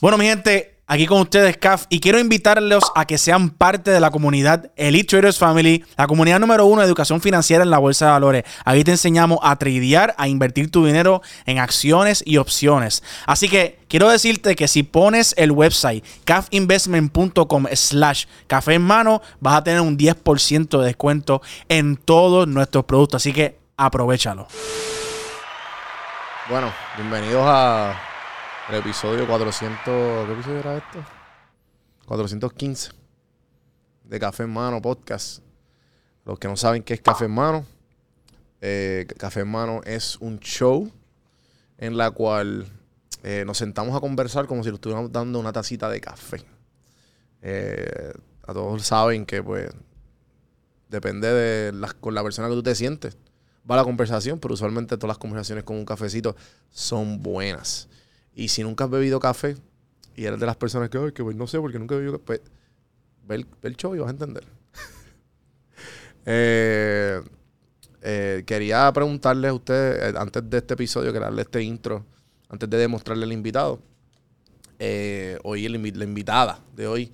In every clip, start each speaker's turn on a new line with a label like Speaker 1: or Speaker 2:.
Speaker 1: Bueno, mi gente, aquí con ustedes, CAF, y quiero invitarlos a que sean parte de la comunidad Elite Traders Family, la comunidad número uno de educación financiera en la bolsa de valores. Aquí te enseñamos a tradear, a invertir tu dinero en acciones y opciones. Así que quiero decirte que si pones el website cafinvestment.com slash café en mano, vas a tener un 10% de descuento en todos nuestros productos. Así que aprovechalo.
Speaker 2: Bueno, bienvenidos a el episodio 400. ¿Qué episodio era esto? 415 de Café en Mano Podcast. Los que no saben qué es Café en Mano, eh, Café en Mano es un show en la cual eh, nos sentamos a conversar como si lo estuviéramos dando una tacita de café. Eh, a todos saben que, pues, depende de la, con la persona que tú te sientes. Va la conversación, pero usualmente todas las conversaciones con un cafecito son buenas. Y si nunca has bebido café y eres de las personas que, Ay, pues, no sé porque nunca he bebido café, pues, ve el, el show y vas a entender. Eh, eh, quería preguntarles a ustedes, eh, antes de este episodio, que darle este intro, antes de demostrarle al invitado. eh, hoy el la invitada de hoy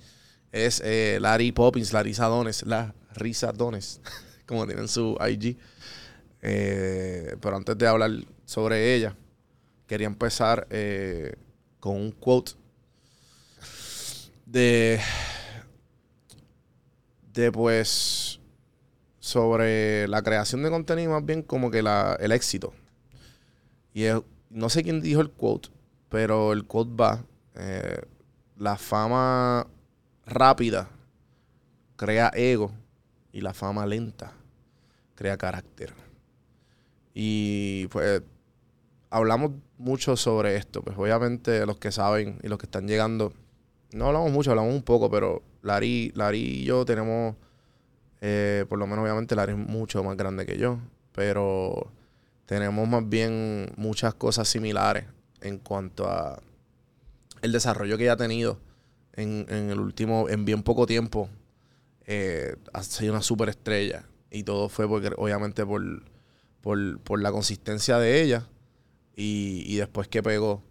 Speaker 2: es Larry Poppins, Larissa Dones, la Risa Dones, como tienen su IG. Pero antes de hablar sobre ella, quería empezar eh, con un quote de, de pues sobre la creación de contenido, más bien como que el éxito. Y no sé quién dijo el quote, pero el quote va, eh, la fama rápida crea ego y la fama lenta crea carácter. Y pues hablamos mucho sobre esto. Pues obviamente los que saben y los que están llegando, no hablamos mucho, hablamos un poco, pero Larry, Larry y yo tenemos, eh, por lo menos obviamente Larry es mucho más grande que yo, pero tenemos más bien muchas cosas similares en cuanto a el desarrollo que ella ha tenido en, en el último, en bien poco tiempo. Eh, ha sido una superestrella y todo fue porque obviamente por, por, por la consistencia de ella y, después que pegó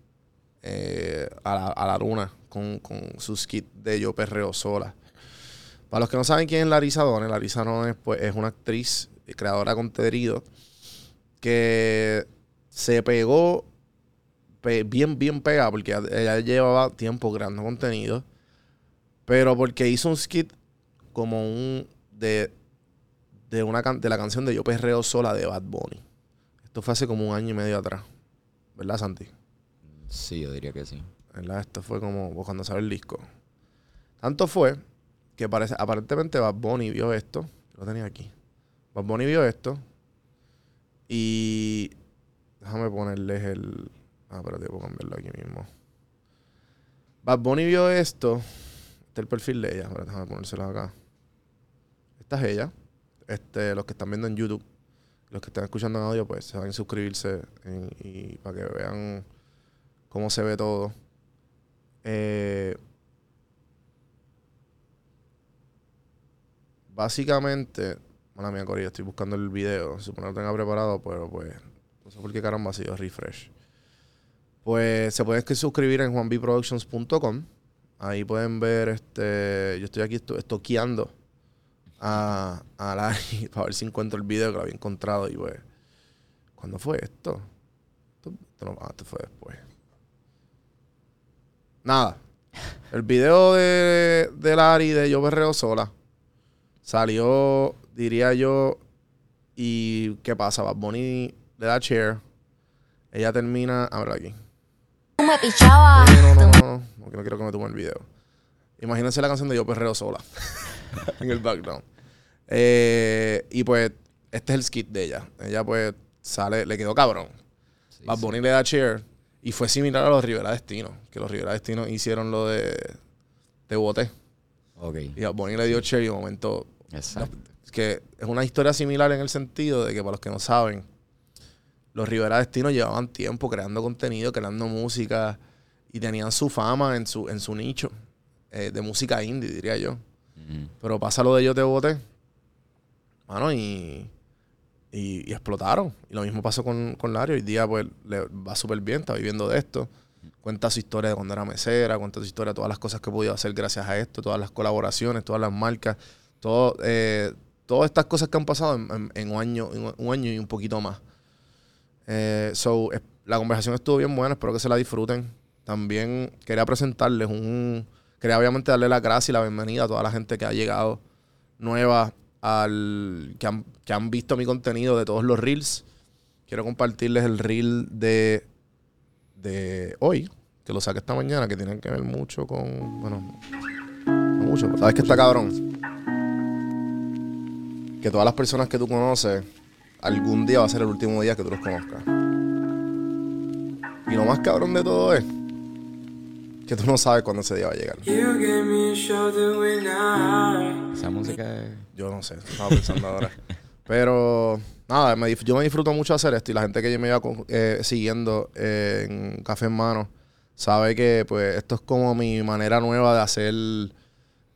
Speaker 2: eh, a, la, a la luna con, con su skit de Yo Perreo Sola. Para los que no saben quién es Larissa Dones, Larissa Dones pues, es una actriz creadora de contenido que se pegó pe- bien, bien pegada porque ella llevaba tiempo creando contenido, pero porque hizo un skit como un de, de, una can- de la canción de Yo Perreo Sola de Bad Bunny. Esto fue hace como un año y medio atrás. ¿Verdad, Santi?
Speaker 3: Sí, yo diría que sí.
Speaker 2: ¿Verdad? Esto fue como cuando salió el disco. Tanto fue que parece, aparentemente Bad Bunny vio esto. Lo tenía aquí. Bad Bunny vio esto. Y. Déjame ponerles el. Ah, espérate, puedo cambiarlo aquí mismo. Bad Bunny vio esto. Este es el perfil de ella. Espérate, déjame ponérselo acá. Esta es ella. Este, los que están viendo en YouTube. Los que están escuchando en audio, pues a suscribirse y para que vean cómo se ve todo. Eh, básicamente, mala mía, Corillo, estoy buscando el video. Se supone que lo tenga preparado, pero pues, no sé por qué caramba ha refresh. Pues se pueden suscribir en juanbproductions.com. Ahí pueden ver, este, yo estoy aquí esto- estoqueando a, a Larry para ver si encuentro el video que lo había encontrado. Y pues, ¿cuándo fue esto? Esto, esto no- ah, esto fue después. Nada. El video de, de Larry de Yo Berreo Sola salió, diría yo, y ¿qué pasa? Bad Bunny le da chair. Ella termina, a ver aquí.
Speaker 4: Me
Speaker 2: no, no, no, no, porque no quiero que me tome el video. Imagínense la canción de Yo Perreo Sola en el background. Eh, y pues, este es el skit de ella. Ella pues sale, le quedó cabrón.
Speaker 3: Sí,
Speaker 2: Bad
Speaker 3: sí.
Speaker 2: Bunny le da cheer. Y fue similar a los Rivera Destino. Que los Rivera Destino hicieron lo de Te boté.
Speaker 3: Ok.
Speaker 2: Y Bad Bunny le dio cheer y de momento.
Speaker 3: Exacto.
Speaker 2: Que es una historia similar en el sentido de que, para los que no saben, los Rivera Destino llevaban tiempo creando contenido, creando música y tenían su fama en su, en su nicho eh, de música indie, diría yo. Pero pasa lo de Yo Te Boté. Mano, y, y, explotaron. Y lo mismo pasó con, con Larry. Hoy día, pues, le va súper bien, está viviendo de esto. Cuenta su historia de cuando era mesera, cuenta su historia de todas las cosas que he podido hacer gracias a esto, todas las colaboraciones, todas las marcas, todo, eh, todas estas cosas que han pasado en, un, año, un año y un poquito más. Eh, so, la conversación estuvo bien buena, espero que se la disfruten. También quería presentarles un... Quería obviamente darle las gracias y la bienvenida a toda la gente que ha llegado nueva, al, que, han, que han visto mi contenido de todos los reels. Quiero compartirles el reel de, de hoy, que lo saqué esta mañana, que tienen que ver mucho con... Bueno, no mucho, pero ¿sabes que está cabrón? Que todas las personas que tú conoces, algún día va a ser el último día que tú los conozcas. Y lo más cabrón de todo es que tú no sabes cuándo ese día va a llegar.
Speaker 3: Esa música es...
Speaker 2: Yo no sé, estaba pensando ahora. Pero nada, me yo me disfruto mucho hacer esto y la gente que me iba eh, siguiendo eh, en Café en Mano sabe que pues esto es como mi manera nueva de hacer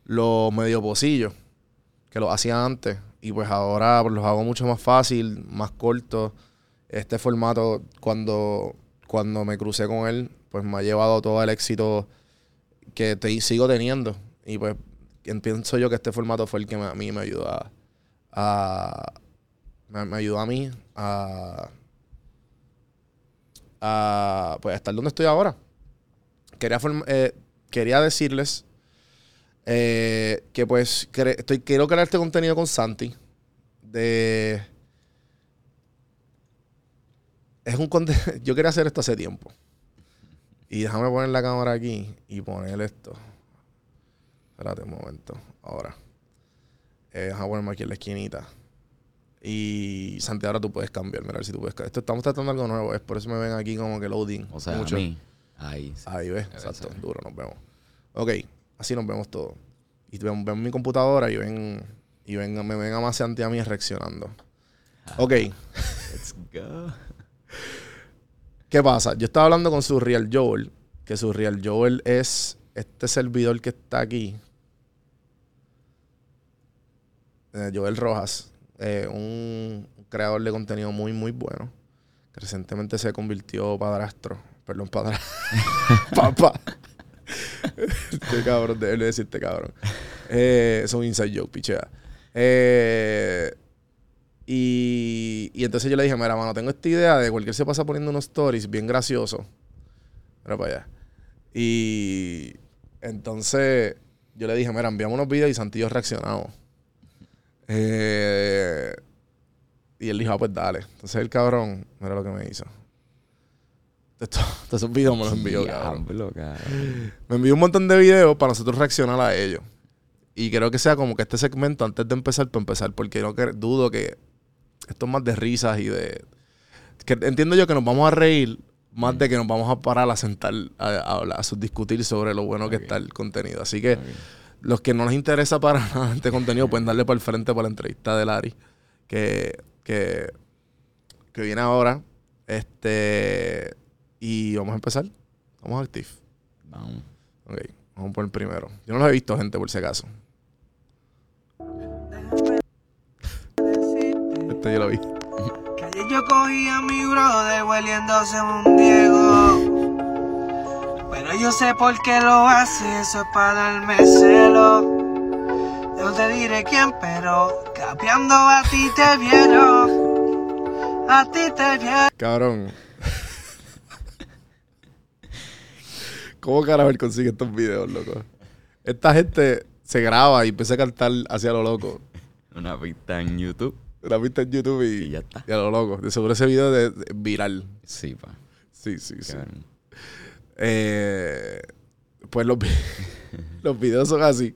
Speaker 2: los medio pocillos que lo hacía antes y pues ahora pues, los hago mucho más fácil, más cortos. Este formato cuando cuando me crucé con él pues me ha llevado todo el éxito que te, sigo teniendo y pues pienso yo que este formato fue el que a mí me ayudó a, me, ayudó a mí a, a pues a estar donde estoy ahora. Quería eh, quería decirles eh, que pues estoy quiero crear este contenido con Santi de es un yo quería hacer esto hace tiempo. Y déjame poner la cámara aquí y poner esto. Espérate un momento. Ahora. Eh, déjame ponerme aquí en la esquinita. Y Santi, ahora tú puedes cambiar. Mira, si tú puedes cambiar. Esto, estamos tratando algo nuevo. Es por eso me ven aquí como que loading.
Speaker 3: O sea,
Speaker 2: mucho.
Speaker 3: a mí. Ahí. sí.
Speaker 2: Ahí ves, exacto,
Speaker 3: ser.
Speaker 2: duro, nos vemos. Ok, así nos vemos todos. Y ven, ven mi computadora y ven, y ven, me ven a más Santi a mí reaccionando. Ok,
Speaker 3: Let's go.
Speaker 2: ¿Qué pasa? Yo estaba hablando con Surreal Joel, que Surreal Joel es este servidor que está aquí. Eh, Joel Rojas, eh, un creador de contenido muy, muy bueno. Que recientemente se convirtió padrastro. Perdón, padrastro. Papá. este cabrón, de decirte cabrón. Eh, es un inside joke, pichea. Eh, y, y entonces yo le dije, mira, mano, tengo esta idea de cualquier se pasa poniendo unos stories bien graciosos. Mira para allá. Y entonces yo le dije, mira, enviamos unos videos y Santillo reaccionamos. Eh, y él dijo, ah, pues dale. Entonces el cabrón, mira lo que me hizo. Todos esos videos me los envió, cabrón. Me envió un montón de videos para nosotros reaccionar a ellos. Y creo que sea como que este segmento, antes de empezar, para empezar, porque no que- dudo que esto es más de risas y de. Que entiendo yo que nos vamos a reír más de que nos vamos a parar a sentar a, a hablar, a discutir sobre lo bueno que está el contenido. Así que los que no les interesa para nada este contenido pueden darle para el frente para la entrevista de Larry, que, que, que viene ahora. Este. Y vamos a empezar. Vamos a Steve.
Speaker 3: Vamos.
Speaker 2: Ok, vamos por el primero. Yo no los he visto, gente, por si acaso. Este yo lo vi.
Speaker 5: Que ayer yo cogí a mi brother hueliéndose un Diego. Pero yo sé por qué lo hace, eso es para darme celo. Yo no te diré quién, pero capeando a ti te vieron. A ti te vieron.
Speaker 2: Cabrón. ¿Cómo carajo él consigue estos videos, loco? Esta gente se graba y empieza a cantar hacia lo loco.
Speaker 3: Una pista en YouTube.
Speaker 2: La viste en YouTube y,
Speaker 3: Y ya está.
Speaker 2: y a lo loco. De seguro ese video es viral.
Speaker 3: Sí, pa.
Speaker 2: Sí, sí, sí. Eh, pues los, los videos son así.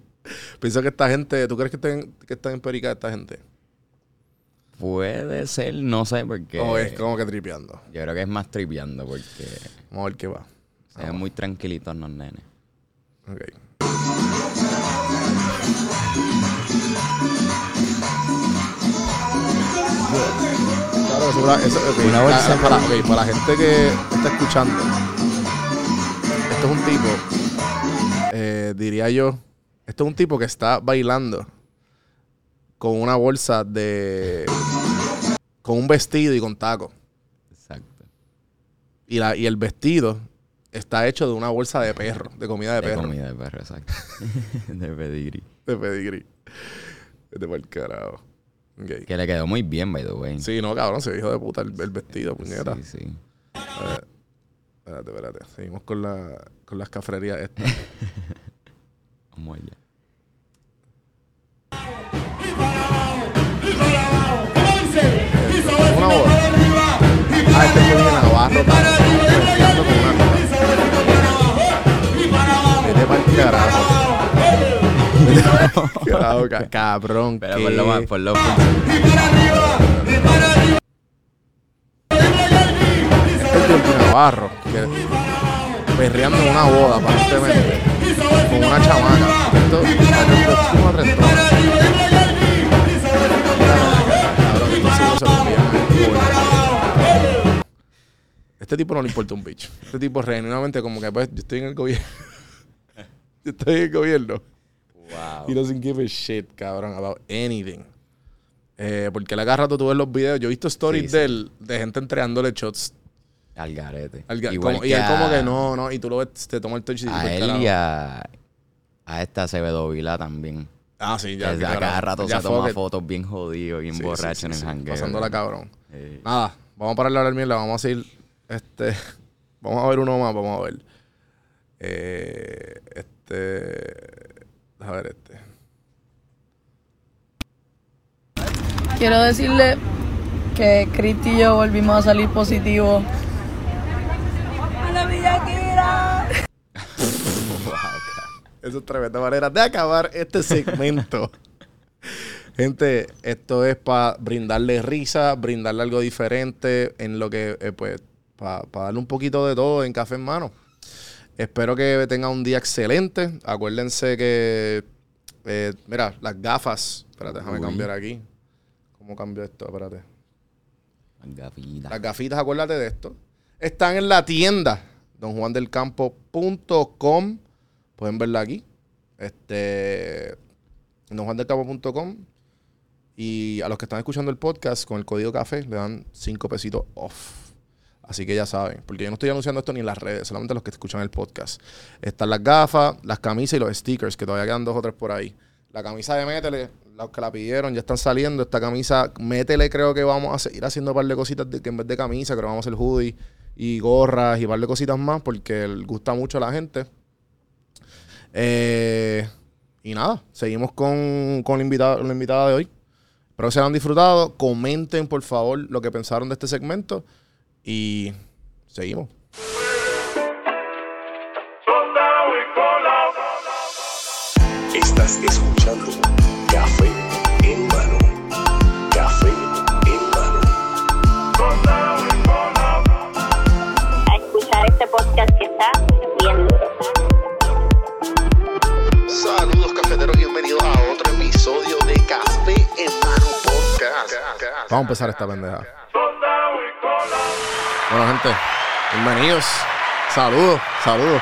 Speaker 2: Pienso que esta gente, ¿tú crees que están, que están en perica esta gente?
Speaker 3: Puede ser, no sé, porque.
Speaker 2: O es como que tripeando.
Speaker 3: Yo creo que es más tripeando, porque
Speaker 2: Vamos a ver qué va.
Speaker 3: se ven muy tranquilitos los nenes.
Speaker 2: Ok.
Speaker 3: Una bolsa
Speaker 2: ah, para, para la gente que está escuchando, esto es un tipo, eh, diría yo, esto es un tipo que está bailando con una bolsa de, con un vestido y con tacos.
Speaker 3: Exacto.
Speaker 2: Y, la, y el vestido está hecho de una bolsa de perro, de comida de,
Speaker 3: De
Speaker 2: perro.
Speaker 3: comida de perro, exacto. de pedigrí.
Speaker 2: De pedigrí. Vete pa'l carajo.
Speaker 3: Que le quedó muy bien, by the way.
Speaker 2: Sí, no, cabrón, se dijo de puta el, el vestido, puñeta.
Speaker 3: sí. sí.
Speaker 2: Espérate, espérate. Seguimos con, la, con las cafrerías estas.
Speaker 3: Vamos allá.
Speaker 2: una boda. Ah, este fue de Navarro. mezclando con una cosa. Vete carajo. Vete pa'l carajo, ca- cabrón.
Speaker 3: Pero por lo más, por lo
Speaker 2: Este Jordi Navarro. Que perreando en una boda, aparentemente. Con una chamaca. Esto, es. Este tipo no le importa un bicho. Este tipo genuinamente como que pues yo estoy en el gobierno. yo estoy en el gobierno.
Speaker 3: Wow.
Speaker 2: He doesn't give a shit, cabrón, about anything. Eh, porque le cada rato tú ves los videos. Yo he visto stories
Speaker 3: Sí, sí.
Speaker 2: de él, de gente entregándole shots.
Speaker 3: Al garete.
Speaker 2: al ga-
Speaker 3: Igual
Speaker 2: como- y él
Speaker 3: a-
Speaker 2: como que no, no. Y tú lo ves, te toma el touch y
Speaker 3: A
Speaker 2: pues,
Speaker 3: él
Speaker 2: carajo.
Speaker 3: y a, a esta Acevedo Vila también.
Speaker 2: Ah, sí,
Speaker 3: Ya,
Speaker 2: ya.
Speaker 3: a cada rato
Speaker 2: ya
Speaker 3: se toma fotos bien jodido, bien
Speaker 2: Sí,
Speaker 3: borracho en el jangueo.
Speaker 2: Pasándola cabrón. Nada, vamos a parar de hablar mierda, vamos a seguir. Este, vamos a ver uno más, vamos a ver. Eh, este. A ver este.
Speaker 6: Quiero decirle que Cristi y yo volvimos a salir positivos. ¡Hola, Villaquira!
Speaker 2: Esa es tremenda manera de acabar este segmento. Gente, esto es para brindarle risa, brindarle algo diferente en lo que, eh, pues, para darle un poquito de todo en café en mano. Espero que tengan un día excelente. Acuérdense que, eh, mira, las gafas. Espérate, déjame
Speaker 3: Uy.
Speaker 2: cambiar aquí. ¿Cómo cambio esto? Espérate.
Speaker 3: Las gafitas.
Speaker 2: Las gafitas, acuérdate de esto. Están en la tienda, donjuandelcampo.com. Pueden verla aquí. Este, donjuandelcampo.com. Y a los que están escuchando el podcast, con el código café, le dan 5 pesitos off. Así que ya saben, porque yo no estoy anunciando esto ni en las redes, solamente los que escuchan el podcast. Están las gafas, las camisas y los stickers, que todavía quedan dos o tres por ahí. La camisa de Métele, los que la pidieron ya están saliendo. Esta camisa, Métele, creo que vamos a seguir haciendo un par de cositas de, que en vez de camisa, creo que vamos a hacer hoodie y gorras y un par de cositas más, porque gusta mucho a la gente. Eh, y nada, seguimos con, con la, invitada, la invitada de hoy. Espero que se hayan disfrutado. Comenten, por favor, lo que pensaron de este segmento. Y seguimos.
Speaker 7: Estás escuchando
Speaker 8: podcast que está bien duro.
Speaker 7: Saludos cafeteros, bienvenidos a otro episodio de Café en mano podcast.
Speaker 2: Vamos a empezar esta pendeja. Bueno, gente, bienvenidos. Saludos, saludos.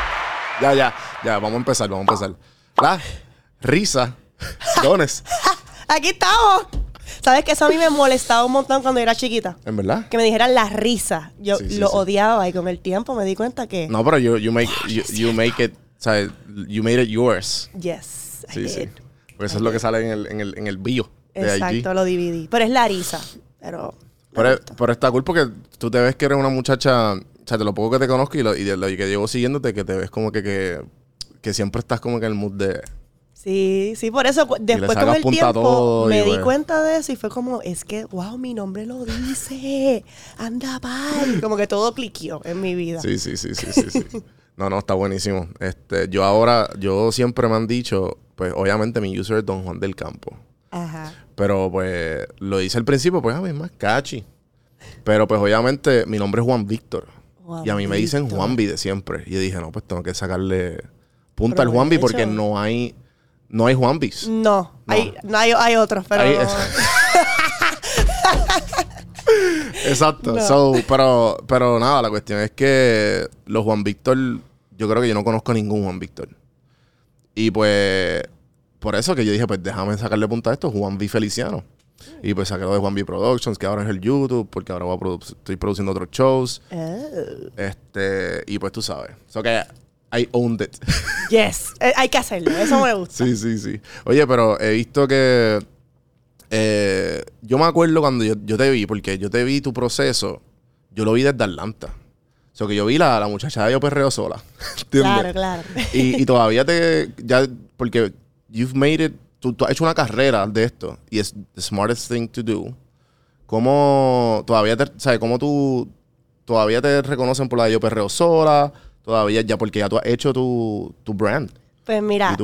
Speaker 2: Ya, ya, ya, vamos a empezar, vamos a empezar. La risa, dones,
Speaker 9: Aquí estamos. ¿Sabes que eso a mí me molestaba un montón cuando era chiquita?
Speaker 2: ¿en verdad?
Speaker 9: Que me dijeran la risa. Yo
Speaker 2: Sí, sí,
Speaker 9: lo
Speaker 2: sí.
Speaker 9: odiaba y con el tiempo me di cuenta que.
Speaker 2: No, pero you, you make, you, you make it, you made it yours.
Speaker 9: Yes. I
Speaker 2: Sí, sí.
Speaker 9: did.
Speaker 2: Porque eso es lo que sale en el, en el, en el bio de
Speaker 9: Exacto,
Speaker 2: IG.
Speaker 9: lo dividí. Pero es la risa. Pero.
Speaker 2: Pero, pero está cool porque tú te ves que eres una muchacha, o sea, de lo poco que te conozco y, lo, y de lo que llevo siguiéndote, que te ves como que, que, que siempre estás como que en el mood de...
Speaker 9: Sí, sí, por eso después con el tiempo me di cuenta de eso y fue como, es que, wow, mi nombre lo dice. Anda, pal. Como que todo cliqueó en mi vida.
Speaker 2: Sí, sí, sí, sí, sí, sí. No, no, está buenísimo. Este, yo ahora, yo siempre me han dicho, pues obviamente mi user es Don Juan del Campo.
Speaker 9: Ajá.
Speaker 2: Pero pues lo hice al principio, pues a mí es más catchy. Pero pues obviamente mi nombre es Juan Víctor.
Speaker 9: Juan
Speaker 2: y a mí me dicen. Juanvi de siempre. Y yo dije, no, pues tengo que sacarle punta al Juanvi porque no hay, no hay Juanvis.
Speaker 9: No,
Speaker 2: No.
Speaker 9: Hay, no hay, hay otros, pero. No.
Speaker 2: Exacto.
Speaker 9: No.
Speaker 2: So, pero, pero nada, la cuestión es que los Juan Víctor, yo creo que yo no conozco a ningún Juan Víctor. Y pues, por eso que yo dije, pues déjame sacarle punta a esto, Juan V. Feliciano. Y pues saqué lo de Juan B Productions, que ahora es el YouTube, porque ahora voy a produ- estoy produciendo otros shows.
Speaker 9: Oh.
Speaker 2: Este, y pues tú sabes. So que I owned it.
Speaker 9: Yes, Eh, hay que hacerlo, eso me gusta.
Speaker 2: sí, sí, sí. Oye, pero he visto que. eh, yo me acuerdo cuando yo, yo te vi, porque yo te vi tu proceso, yo lo vi desde Atlanta. O sea, que yo vi la, la muchacha de Yo Perreo sola.
Speaker 9: Claro, claro.
Speaker 2: Y, y todavía te. Ya, porque you've made it. Tú, tú has hecho una carrera de esto. Y es the smartest thing to do. ¿Cómo todavía te. ¿Sabes? ¿Cómo tú. Todavía te reconocen por la de Yo Perreo sola? Todavía ya, porque ya tú has hecho tu, tu brand.
Speaker 9: Pues mira,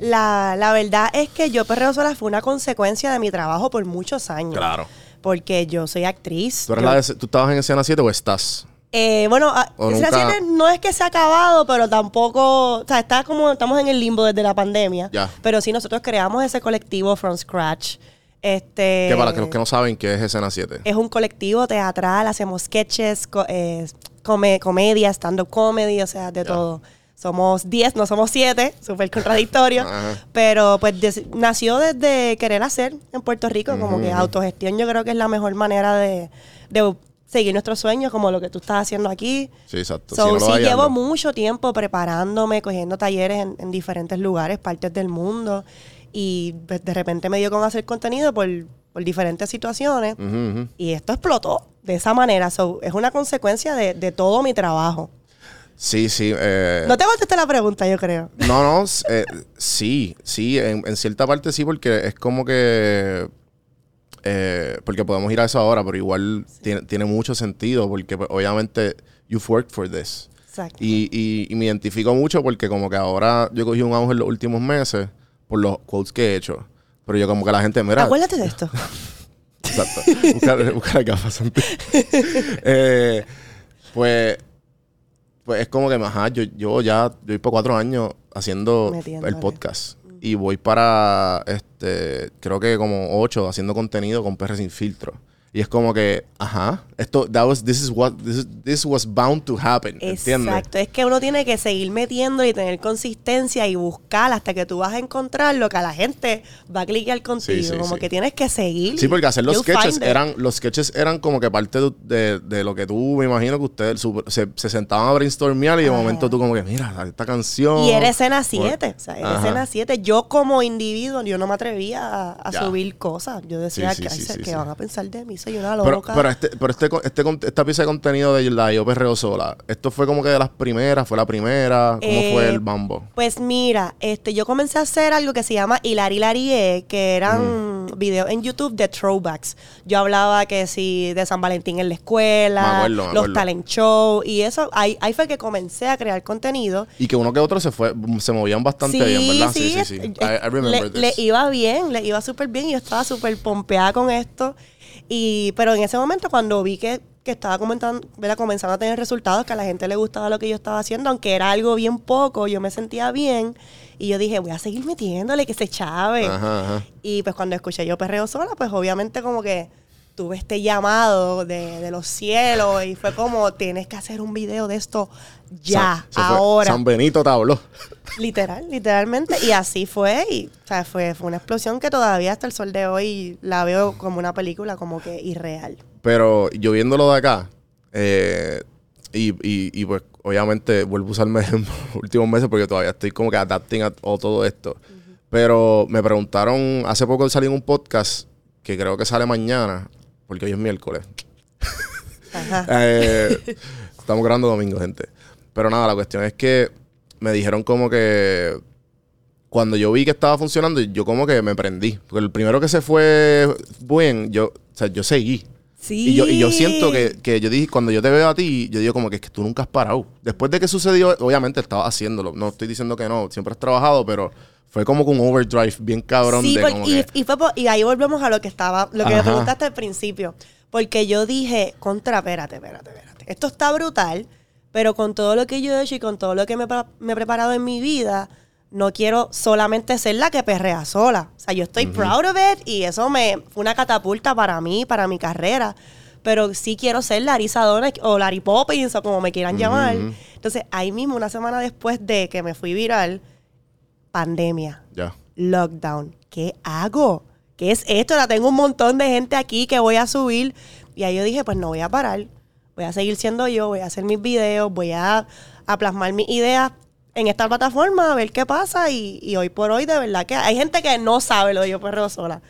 Speaker 9: la, la verdad es que yo perreo sola fue una consecuencia de mi trabajo por muchos años.
Speaker 2: Claro.
Speaker 9: Porque yo soy actriz.
Speaker 2: ¿Tú, eres
Speaker 9: yo-
Speaker 2: la de- ¿Tú estabas en escena 7 o estás?
Speaker 9: Eh, bueno, a-
Speaker 2: O
Speaker 9: Escena
Speaker 2: nunca-
Speaker 9: 7 no es que se ha acabado, pero tampoco, o sea, está como, estamos en el limbo desde la pandemia.
Speaker 2: Ya.
Speaker 9: Pero sí, nosotros creamos ese colectivo from scratch. Este,
Speaker 2: que para los que no saben, ¿qué es escena 7?
Speaker 9: Es un colectivo teatral, hacemos sketches, co- eh, come- comedia, stand-up comedy, o sea, de todo. Somos 10, no somos 7, súper contradictorio. Pero pues nació desde querer hacer en Puerto Rico, como que autogestión yo creo que es la mejor manera de, de seguir nuestros sueños, como lo que tú estás haciendo aquí.
Speaker 2: Sí, exacto.
Speaker 9: So,
Speaker 2: Si no
Speaker 9: sí, llevo mucho tiempo preparándome, cogiendo talleres en, en diferentes lugares, partes del mundo. Y pues, de repente me dio con hacer contenido por, por diferentes situaciones. Y esto explotó de esa manera. So, es una consecuencia de, de todo mi trabajo.
Speaker 2: Sí, sí. eh,
Speaker 9: No te contesté la pregunta, yo creo.
Speaker 2: No, no, eh, sí, sí, en, en cierta parte sí, porque es como que. eh, porque podemos ir a eso ahora, pero igual tiene, tiene mucho sentido, porque pues, obviamente you've worked for this.
Speaker 9: Exacto.
Speaker 2: Y, y- y me identifico mucho porque, como que ahora yo cogí un auge en los últimos meses por los quotes que he hecho. Pero yo, como que la gente, mira.
Speaker 9: Acuérdate de esto.
Speaker 2: Exacto. Buscar, buscar gafas. Eh, pues, pues es como que, ajá, yo, yo ya yo voy por cuatro años haciendo
Speaker 9: Metiéndole.
Speaker 2: el podcast. Y voy para, este, creo que como ocho, haciendo contenido con PR sin filtro. Y es como que, ajá, esto, that was, this is what, this, is- this was bound to happen, ¿entiendes?
Speaker 9: Exacto. Es que uno tiene que seguir metiendo y tener consistencia y buscar hasta que tú vas a encontrar lo que a la gente va a cliquear contigo.
Speaker 2: Sí, sí,
Speaker 9: como
Speaker 2: sí.
Speaker 9: que tienes que seguir.
Speaker 2: Sí, porque hacer los sketches eran, los sketches eran como que parte de, de- de lo que tú, me imagino que ustedes super- se, se sentaban a brainstormear y de
Speaker 9: Ajá.
Speaker 2: momento tú como que, mira, esta canción.
Speaker 9: Y era escena 7. O sea, era escena 7. Yo como individuo, yo no me atrevía a, subir cosas. Yo decía, que, que van a pensar de mí? Soy una
Speaker 2: Pero,
Speaker 9: loca.
Speaker 2: pero, este, pero este, este, esta pieza de contenido de la Yo Perreo Sola, ¿esto fue como que de las primeras? ¿Fue la primera? ¿Cómo
Speaker 9: Eh,
Speaker 2: fue el mambo?
Speaker 9: Pues mira, este, yo comencé a hacer algo que se llama Hilari Larie, que eran videos en YouTube de throwbacks. Yo hablaba que sí de San Valentín en la escuela,
Speaker 2: Me acuerdo, me
Speaker 9: los
Speaker 2: acuerdo.
Speaker 9: talent show y eso. Ahí, ahí fue que comencé a crear contenido.
Speaker 2: Y que uno que otro se fue, se movían bastante bien, ¿verdad? Sí, sí, sí.
Speaker 9: es-
Speaker 2: I, I remember
Speaker 9: le, le iba bien, le iba súper bien y yo estaba súper pompeada con esto. Y, pero en ese momento cuando vi que, que estaba comentando, ¿verdad? comenzando a tener resultados, que a la gente le gustaba lo que yo estaba haciendo, aunque era algo bien poco, yo me sentía bien. Y yo dije, voy a seguir metiéndole, que se chave.
Speaker 2: Ajá, ajá.
Speaker 9: Y pues cuando escuché yo perreo sola, pues obviamente como que tuve este llamado de, de los cielos y fue como, tienes que hacer un video de esto ya,
Speaker 2: San-
Speaker 9: ahora.
Speaker 2: San Benito te habló.
Speaker 9: Literal, literalmente. Y así fue. Y, o sea, fue, fue una explosión que todavía hasta el sol de hoy la veo como una película como que irreal.
Speaker 2: Pero yo viéndolo de acá, eh, y, y, y pues obviamente vuelvo a usarme en los últimos meses porque todavía estoy como que adapting a, a todo esto. Pero me preguntaron, hace poco salí en un podcast que creo que sale mañana, porque hoy es miércoles.
Speaker 9: Ajá.
Speaker 2: Eh, estamos grabando domingo, gente. Pero nada, la cuestión es que me dijeron como que cuando yo vi que estaba funcionando, yo como que me prendí. Porque el primero que se fue bien, yo, o sea, yo seguí.
Speaker 9: Sí.
Speaker 2: Y yo, y yo siento que, que yo dije, cuando yo te veo a ti, yo digo como que es que tú nunca has parado. Después de que sucedió, obviamente estabas haciéndolo. No estoy diciendo que no, siempre has trabajado, pero fue como con un overdrive bien cabrón
Speaker 9: Sí,
Speaker 2: de
Speaker 9: por-
Speaker 2: como
Speaker 9: y,
Speaker 2: que-
Speaker 9: y fue por- y ahí volvemos a lo que estaba, lo que me preguntaste al principio. Porque yo dije, contra, espérate, espérate, espérate. Esto está brutal, pero con todo lo que yo he hecho y con todo lo que me, me he preparado en mi vida, no quiero solamente ser la que perrea sola. O sea, yo estoy proud of it y eso me fue una catapulta para mí, para mi carrera. Pero sí quiero ser Larry Sadona o Larry Poppins o como me quieran llamar. Entonces, ahí mismo, una semana después de que me fui viral, pandemia
Speaker 2: ya.
Speaker 9: lockdown. ¿Qué hago? ¿qué es esto? La tengo un montón de gente aquí que voy a subir. Y ahí yo dije, pues no voy a parar. Voy a seguir siendo yo, voy a hacer mis videos, voy a, a plasmar mis ideas en esta plataforma, a ver qué pasa. Y, y hoy por hoy, de verdad que hay gente que no sabe lo de yo perreo sola.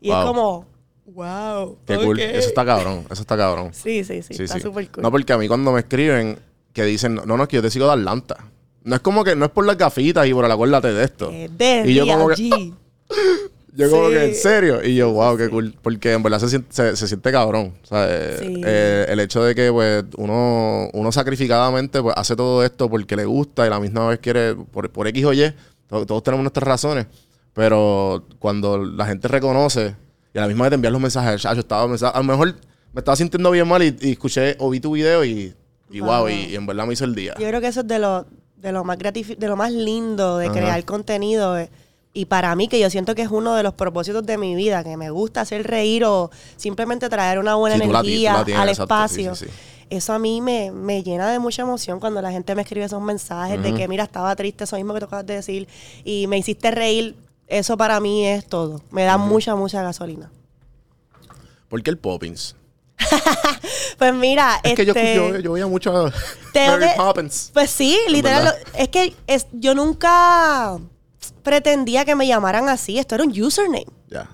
Speaker 9: Y
Speaker 2: Wow.
Speaker 9: es como, wow.
Speaker 2: Qué cool. Eso está cabrón. Eso está cabrón.
Speaker 9: Sí, sí, sí, está súper cool.
Speaker 2: No, porque a mí cuando me escriben que dicen, no, no, es que yo te sigo de Atlanta. No es como que, no es por las gafitas y por el acuérdate de esto.
Speaker 9: Eh, de
Speaker 2: y yo como que. yo como
Speaker 9: Sí.
Speaker 2: que, ¿en serio? Y yo, wow, qué cool. Porque en verdad se siente, se, se siente cabrón. Eh,
Speaker 9: Sí.
Speaker 2: eh, el hecho de que, pues, uno, uno sacrificadamente, pues, hace todo esto porque le gusta y a la misma vez quiere, por, por X o Y, to- todos tenemos nuestras razones. Pero cuando la gente reconoce y a la misma vez te envían los mensajes, "Chacho, estaba a lo mejor me estaba sintiendo bien mal y, y escuché o vi tu video y, y wow,
Speaker 9: Wow.
Speaker 2: y, y en verdad me hizo el día.
Speaker 9: Yo creo que eso es de lo, de lo más gratifi- de lo más lindo de
Speaker 2: Ajá.
Speaker 9: crear contenido. eh, Y para mí, que yo siento que es uno de los propósitos de mi vida, que me gusta hacer reír o simplemente traer una buena
Speaker 2: Sí,
Speaker 9: energía
Speaker 2: la tienes,
Speaker 9: al
Speaker 2: exacto,
Speaker 9: espacio.
Speaker 2: sí, sí.
Speaker 9: Eso a mí me, me llena de mucha emoción cuando la gente me escribe esos mensajes de que, mira, estaba triste, eso mismo que tú acabas de decir, y me hiciste reír. Eso para mí es todo. Me da mucha, mucha gasolina.
Speaker 2: ¿Por qué el Poppins?
Speaker 9: Pues mira,
Speaker 2: Es que yo,
Speaker 9: este,
Speaker 2: yo, yo veía mucho a Mary Poppins.
Speaker 9: Pues sí, literal.
Speaker 2: verdad.
Speaker 9: Es que es, yo nunca pretendía que me llamaran así. Esto era un username.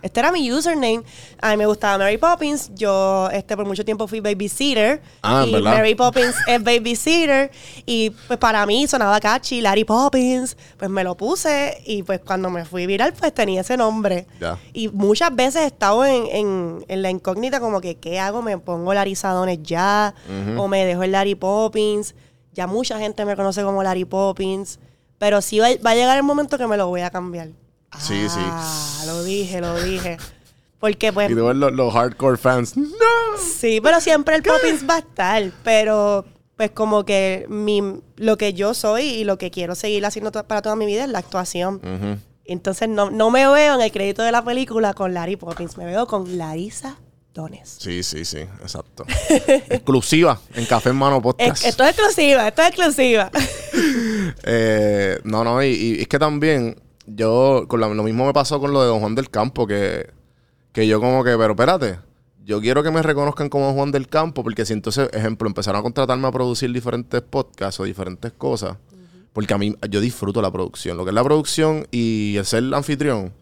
Speaker 9: Este era mi username. A mí me gustaba Mary Poppins. Yo este, por mucho tiempo fui babysitter.
Speaker 2: Ah,
Speaker 9: y
Speaker 2: ¿verdad?
Speaker 9: Mary Poppins es babysitter. Y pues para mí sonaba catchy, Larry Poppins. Pues me lo puse. Y pues cuando me fui viral, pues tenía ese nombre. Y muchas veces he estado en, en- en la incógnita como que, ¿qué hago? ¿Me pongo Larizadones ya? ¿O me dejo el Larry Poppins? Ya mucha gente me conoce como Larry Poppins. Pero sí va, va a llegar el momento que me lo voy a cambiar.
Speaker 2: Sí, sí.
Speaker 9: Ah, lo dije, lo dije. Porque pues...
Speaker 2: Y ver los, los hardcore fans. ¡No!
Speaker 9: Sí, pero siempre el Poppins va a estar. Pero pues como que mi, lo que yo soy y lo que quiero seguir haciendo to- para toda mi vida es la actuación. Entonces no, no me veo en el crédito de la película con Larry Poppins, me veo con Larisa Dones.
Speaker 2: Sí, sí, sí, exacto. Exclusiva en Café en Mano Podcast.
Speaker 9: Es- esto es exclusiva, esto es exclusiva.
Speaker 2: Eh, no, no, y, y es que también yo, con la- lo mismo me pasó con lo de Don Juan del Campo, que, que yo como que, pero espérate, yo quiero que me reconozcan como Juan del Campo, porque si entonces, ejemplo, empezaron a contratarme a producir diferentes podcasts o diferentes cosas, porque a mí, yo disfruto la producción. Lo que es la producción y el ser anfitrión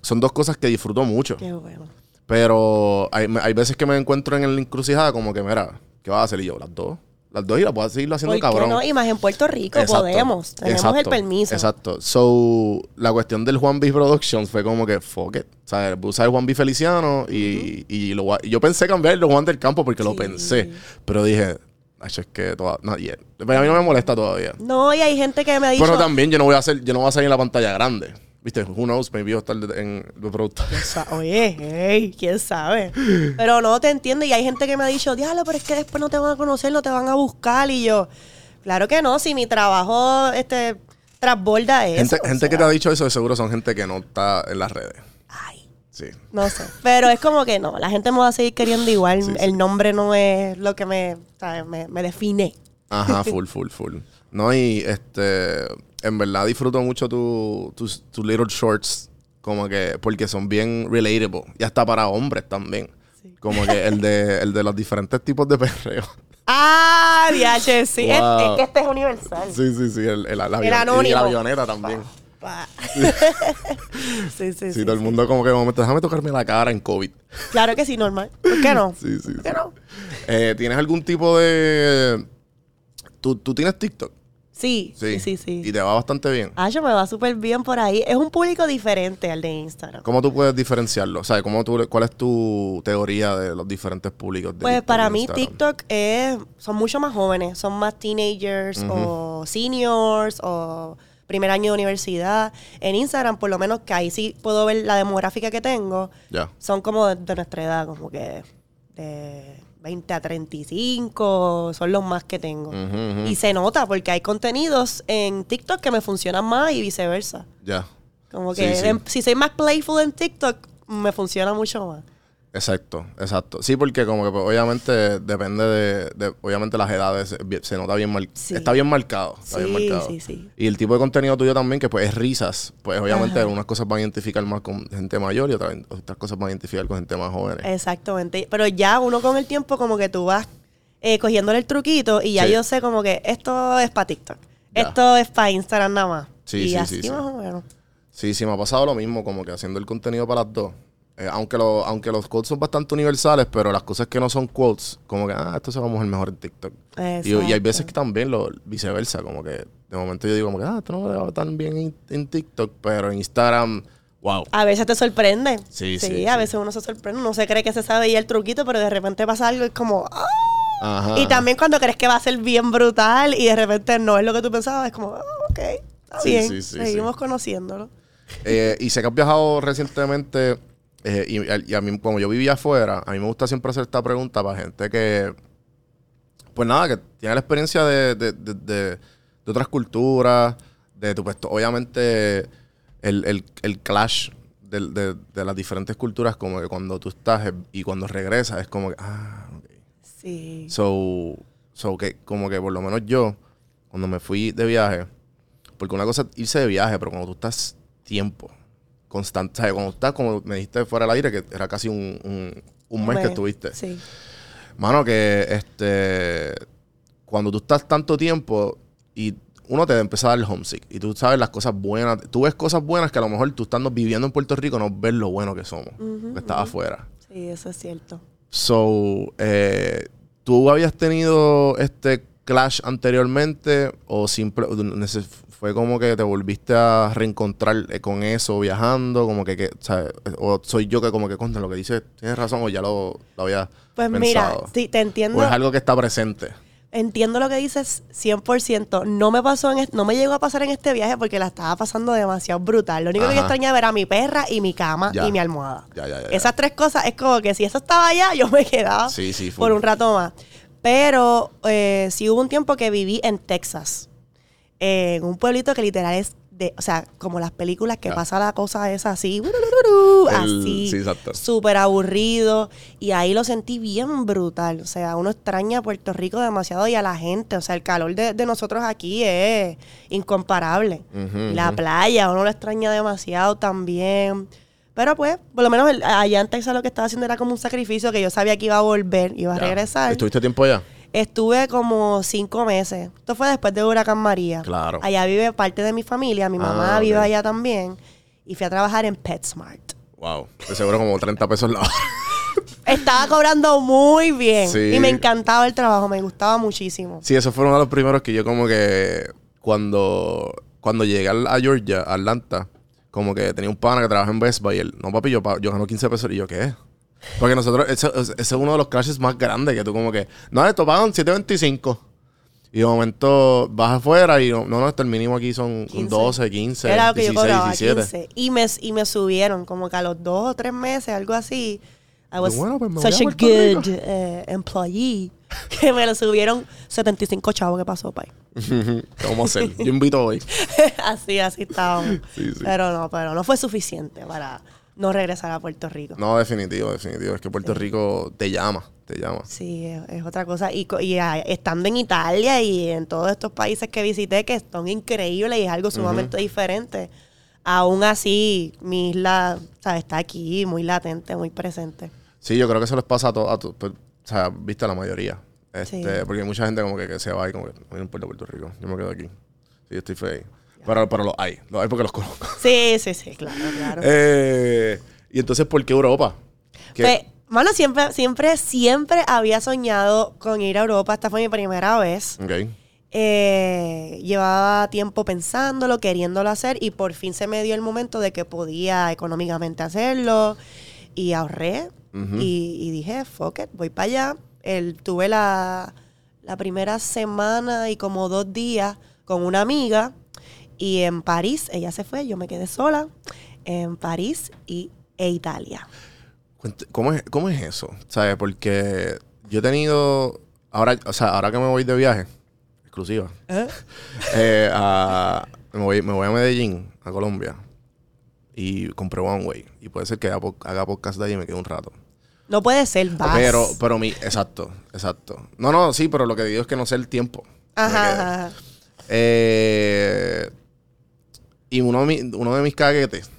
Speaker 2: son dos cosas que disfruto mucho.
Speaker 9: Qué bueno.
Speaker 2: Pero hay, hay veces que me encuentro en la encrucijada como que, mira, ¿qué vas a hacer? Y yo, las dos. Las dos y las puedo seguirlo haciendo
Speaker 9: ¿Por qué
Speaker 2: cabrón.
Speaker 9: no? Y más en Puerto Rico
Speaker 2: Exacto,
Speaker 9: podemos, tenemos el permiso.
Speaker 2: Exacto. So, la cuestión del Juan B Productions fue como que, fuck it. O sea, el Juan B Feliciano y, y lo voy a- y yo pensé cambiarlo Juan del Campo porque lo pensé. Pero dije, "Ay, es que toda, not yet". Pero a mí no me molesta todavía.
Speaker 9: No, y hay gente que me ha dicho...
Speaker 2: Pero también yo no voy a hacer, yo no voy a salir en la pantalla grande. ¿Viste? Who knows? Maybe a estar en de productor.
Speaker 9: Sa- Oye, hey, quién sabe. Pero no te entiende. Y hay gente que me ha dicho, diablo, pero es que después no te van a conocer, no te van a buscar. Y yo, claro que no, si mi trabajo este, transborda eso.
Speaker 2: Gente, gente que te ha dicho eso, de seguro son gente que no está en las redes.
Speaker 9: Ay,
Speaker 2: Sí.
Speaker 9: no sé. Pero es como que no, la gente me va a seguir queriendo igual.
Speaker 2: Sí, sí.
Speaker 9: El nombre no es lo que me, ¿sabes? me, me define.
Speaker 2: Ajá, full, full, full. No, y este, en verdad disfruto mucho tu- tus tus little shorts, como que, porque son bien relatable. Y hasta para hombres también. Como que el de, el de los diferentes tipos de perreo.
Speaker 9: Ah, DH, sí. Es,
Speaker 2: Wow.
Speaker 9: es que este es universal.
Speaker 2: Sí, sí, sí. El, el, la avion- y
Speaker 9: anónimo.
Speaker 2: la avioneta también.
Speaker 9: Pa. sí, sí, sí.
Speaker 2: Sí, todo el
Speaker 9: sí.
Speaker 2: mundo como que de momento, déjame tocarme la cara en COVID.
Speaker 9: Claro que sí, normal. ¿Por qué no?
Speaker 2: Sí, sí.
Speaker 9: ¿Por qué
Speaker 2: sí.
Speaker 9: no?
Speaker 2: Eh, ¿Tienes algún tipo de... ¿Tú, tú tienes TikTok?
Speaker 9: Sí, sí, sí, sí.
Speaker 2: Y te va bastante bien.
Speaker 9: Ah, yo me va súper bien por ahí. Es un público diferente al de Instagram.
Speaker 2: ¿Cómo tú puedes diferenciarlo? O sea, ¿cómo tú, ¿cuál es tu teoría de los diferentes públicos de
Speaker 9: Pues para mí
Speaker 2: Instagram?
Speaker 9: TikTok es, son mucho más jóvenes, son más teenagers o seniors o primer año de universidad. En Instagram, por lo menos que ahí sí puedo ver la demográfica que tengo,
Speaker 2: Ya.
Speaker 9: son como de, de nuestra edad, como que de 20 a 35, son los más que tengo. Y se nota porque hay contenidos en TikTok que me funcionan más y viceversa.
Speaker 2: Ya.
Speaker 9: Como que
Speaker 2: sí.
Speaker 9: si soy más playful en TikTok, me funciona mucho más.
Speaker 2: Exacto, exacto. Sí, porque como que pues, obviamente depende de, de- obviamente las edades, eh, bien- se nota bien
Speaker 9: Sí.
Speaker 2: está bien marcado, está bien
Speaker 9: Sí,
Speaker 2: marcado.
Speaker 9: sí, sí.
Speaker 2: Y el tipo de contenido tuyo también, que pues es risas, pues obviamente
Speaker 9: Ajá.
Speaker 2: algunas cosas van a identificar más con gente mayor y otras, otras cosas van a identificar con gente más jóvenes.
Speaker 9: Exactamente. Pero ya uno con el tiempo como que tú vas eh, cogiéndole el truquito y ya
Speaker 2: Sí.
Speaker 9: yo sé como que esto es para TikTok.
Speaker 2: Ya.
Speaker 9: Esto es para Instagram nada más.
Speaker 2: Sí,
Speaker 9: y
Speaker 2: sí,
Speaker 9: así
Speaker 2: sí, sí.
Speaker 9: más o menos.
Speaker 2: Sí, sí, me ha pasado lo mismo, como que haciendo el contenido para las dos. Eh, aunque, lo- aunque los quotes son bastante universales, pero las cosas que no son quotes, como que, ah, esto se va a mojar mejor en TikTok. Y, y hay veces que también lo viceversa, como que de momento yo digo, como que, ah, esto no me va tan bien en, en TikTok, pero en Instagram, wow.
Speaker 9: A veces te sorprende.
Speaker 2: Sí, sí,
Speaker 9: a
Speaker 2: sí.
Speaker 9: veces uno se sorprende. Uno se cree que se sabe ya el truquito, pero de repente pasa algo y es como... ¡ah!
Speaker 2: Ajá.
Speaker 9: Y también cuando crees que va a ser bien brutal y de repente no es lo que tú pensabas, es como, ah, ok, está
Speaker 2: Sí,
Speaker 9: bien.
Speaker 2: sí, sí,
Speaker 9: Seguimos conociéndolo.
Speaker 2: Eh, y sé que has viajado recientemente eh, y, y a mí, como yo vivía afuera, a mí me gusta siempre hacer esta pregunta para gente que, pues nada, que tiene la experiencia de, de- de- de- de otras culturas, de tu, pues, obviamente el, el- el clash de las diferentes culturas, como que cuando tú estás eh, y cuando regresas es como que, ah, ok.
Speaker 9: Sí.
Speaker 2: So, so que como que por lo menos yo, cuando me fui de viaje, porque una cosa es irse de viaje, pero cuando tú estás tiempo, constante, ¿sabes? Cuando estás, como me dijiste fuera del aire, que era casi un, un- un mes que estuviste.
Speaker 9: Sí.
Speaker 2: Mano, que este, cuando tú estás tanto tiempo y uno te empieza a dar el homesick y tú sabes las cosas buenas, tú ves cosas buenas que a lo mejor tú estando viviendo en Puerto Rico no ves lo bueno que somos, que estás afuera.
Speaker 9: Sí, eso es cierto.
Speaker 2: So, eh, ¿tú habías tenido este clash anteriormente o simple, fue como que te volviste a reencontrar eh, con eso viajando? Como que, que ¿sabes? o soy yo que como que contra lo que dices, tienes razón o ya lo, lo había
Speaker 9: Pues mira, sí, te entiendo.
Speaker 2: ¿O es algo que está presente?
Speaker 9: Entiendo lo que dices 100%. No me pasó en no me llegó a pasar en este viaje porque la estaba pasando demasiado brutal. Lo único que yo extrañaba era mi perra y mi cama
Speaker 2: Ya.
Speaker 9: y mi almohada.
Speaker 2: Ya, ya.
Speaker 9: Esas tres cosas es como que si eso estaba allá, yo me quedaba
Speaker 2: Sí, sí, full.
Speaker 9: por un rato más. Pero eh, sí hubo un tiempo que viví en Texas. En un pueblito que literal es de, o sea, como las películas que pasa la cosa esa así,
Speaker 2: El-
Speaker 9: así,
Speaker 2: sí, exacto.
Speaker 9: súper aburrido. Y ahí lo sentí bien brutal. O sea, uno extraña a Puerto Rico demasiado y a la gente. O sea, el calor de, de nosotros aquí es incomparable. La
Speaker 2: ujú.
Speaker 9: playa, uno lo extraña demasiado también. Pero pues, por lo menos el- allá en Texas lo que estaba haciendo era como un sacrificio que yo sabía que iba a volver, iba a
Speaker 2: Ya.
Speaker 9: regresar.
Speaker 2: ¿Estuviste tiempo allá?
Speaker 9: Estuve como cinco meses. Esto fue después de Huracán María.
Speaker 2: Claro.
Speaker 9: Allá vive parte de mi familia. Mi mamá
Speaker 2: Ah,
Speaker 9: vive allá también. Y fui a trabajar en PetSmart.
Speaker 2: Wow. De seguro como 30 pesos la hora.
Speaker 9: Estaba cobrando muy bien.
Speaker 2: Sí.
Speaker 9: Y me encantaba el trabajo. Me gustaba muchísimo.
Speaker 2: Sí, eso fue uno de los primeros que yo como que cuando, cuando llegué a Georgia, a Atlanta, como que tenía un pana que trabaja en Best Buy y él, no papi, yo, yo gano 15 pesos y yo, ¿qué? Porque nosotros, ese, ese es uno de los crashes más grandes que tú como que, no, esto pagan 7.25. Y de momento vas afuera y no, no, esto el mínimo aquí son
Speaker 9: 15.
Speaker 2: 12, 15,
Speaker 9: Era lo que
Speaker 2: 16,
Speaker 9: yo cobraba,
Speaker 2: 17.
Speaker 9: 15. Y me, y me subieron como que a los dos o tres meses, algo así. I was
Speaker 2: Bueno, pues
Speaker 9: such
Speaker 2: a
Speaker 9: a good eh, employee que me lo subieron 75 chavos. ¿Qué pasó,
Speaker 2: vamos a hacer? Yo invito hoy.
Speaker 9: así, así estábamos.
Speaker 2: Sí, sí.
Speaker 9: Pero no, pero no fue suficiente para no regresar a Puerto Rico.
Speaker 2: No, definitivo, definitivo. Es que Puerto Rico te llama, te llama.
Speaker 9: Sí, es, es otra cosa. Y, ah, estando en Italia y en todos estos países que visité, que son increíbles y es algo sumamente diferente, aún así, mi isla o sea, está aquí, muy latente, muy presente.
Speaker 2: Sí, yo creo que eso les pasa a todos, to- pues, o sea, viste a la mayoría. Este,
Speaker 9: Sí.
Speaker 2: Porque hay mucha gente como que, que se va y como que no importa Puerto Rico, yo me quedo aquí. Sí, estoy feliz. Pero, pero los hay, los hay porque los conozco.
Speaker 9: Sí, sí, sí, claro, claro.
Speaker 2: Eh, y entonces, ¿por qué Europa? ¿Qué-
Speaker 9: Pues, mano, siempre, siempre, siempre había soñado con ir a Europa. Esta fue mi primera vez.
Speaker 2: Ok.
Speaker 9: Eh, llevaba tiempo pensándolo, queriéndolo hacer y por fin se me dio el momento de que podía económicamente hacerlo y ahorré y dije, fuck it, voy para allá. El, tuve la, la primera semana y como dos días con una amiga y en París, ella se fue, yo me quedé sola en París y, e Italia.
Speaker 2: ¿Cómo es, ¿Cómo es eso? ¿Sabes? Porque yo he tenido, ahora, o sea, ahora que me voy de viaje, exclusiva, eh, a- me, voy, me voy a Medellín, a Colombia, y compré One Way. Y puede ser que haga, po- haga podcast de ahí y me quede un rato.
Speaker 9: No puede ser, vas.
Speaker 2: Pero, pero mi, exacto, exacto. No, no, sí, pero lo que digo es que no sé el tiempo.
Speaker 9: Ajá.
Speaker 2: Eh, y uno de, mi- uno de mis caguetes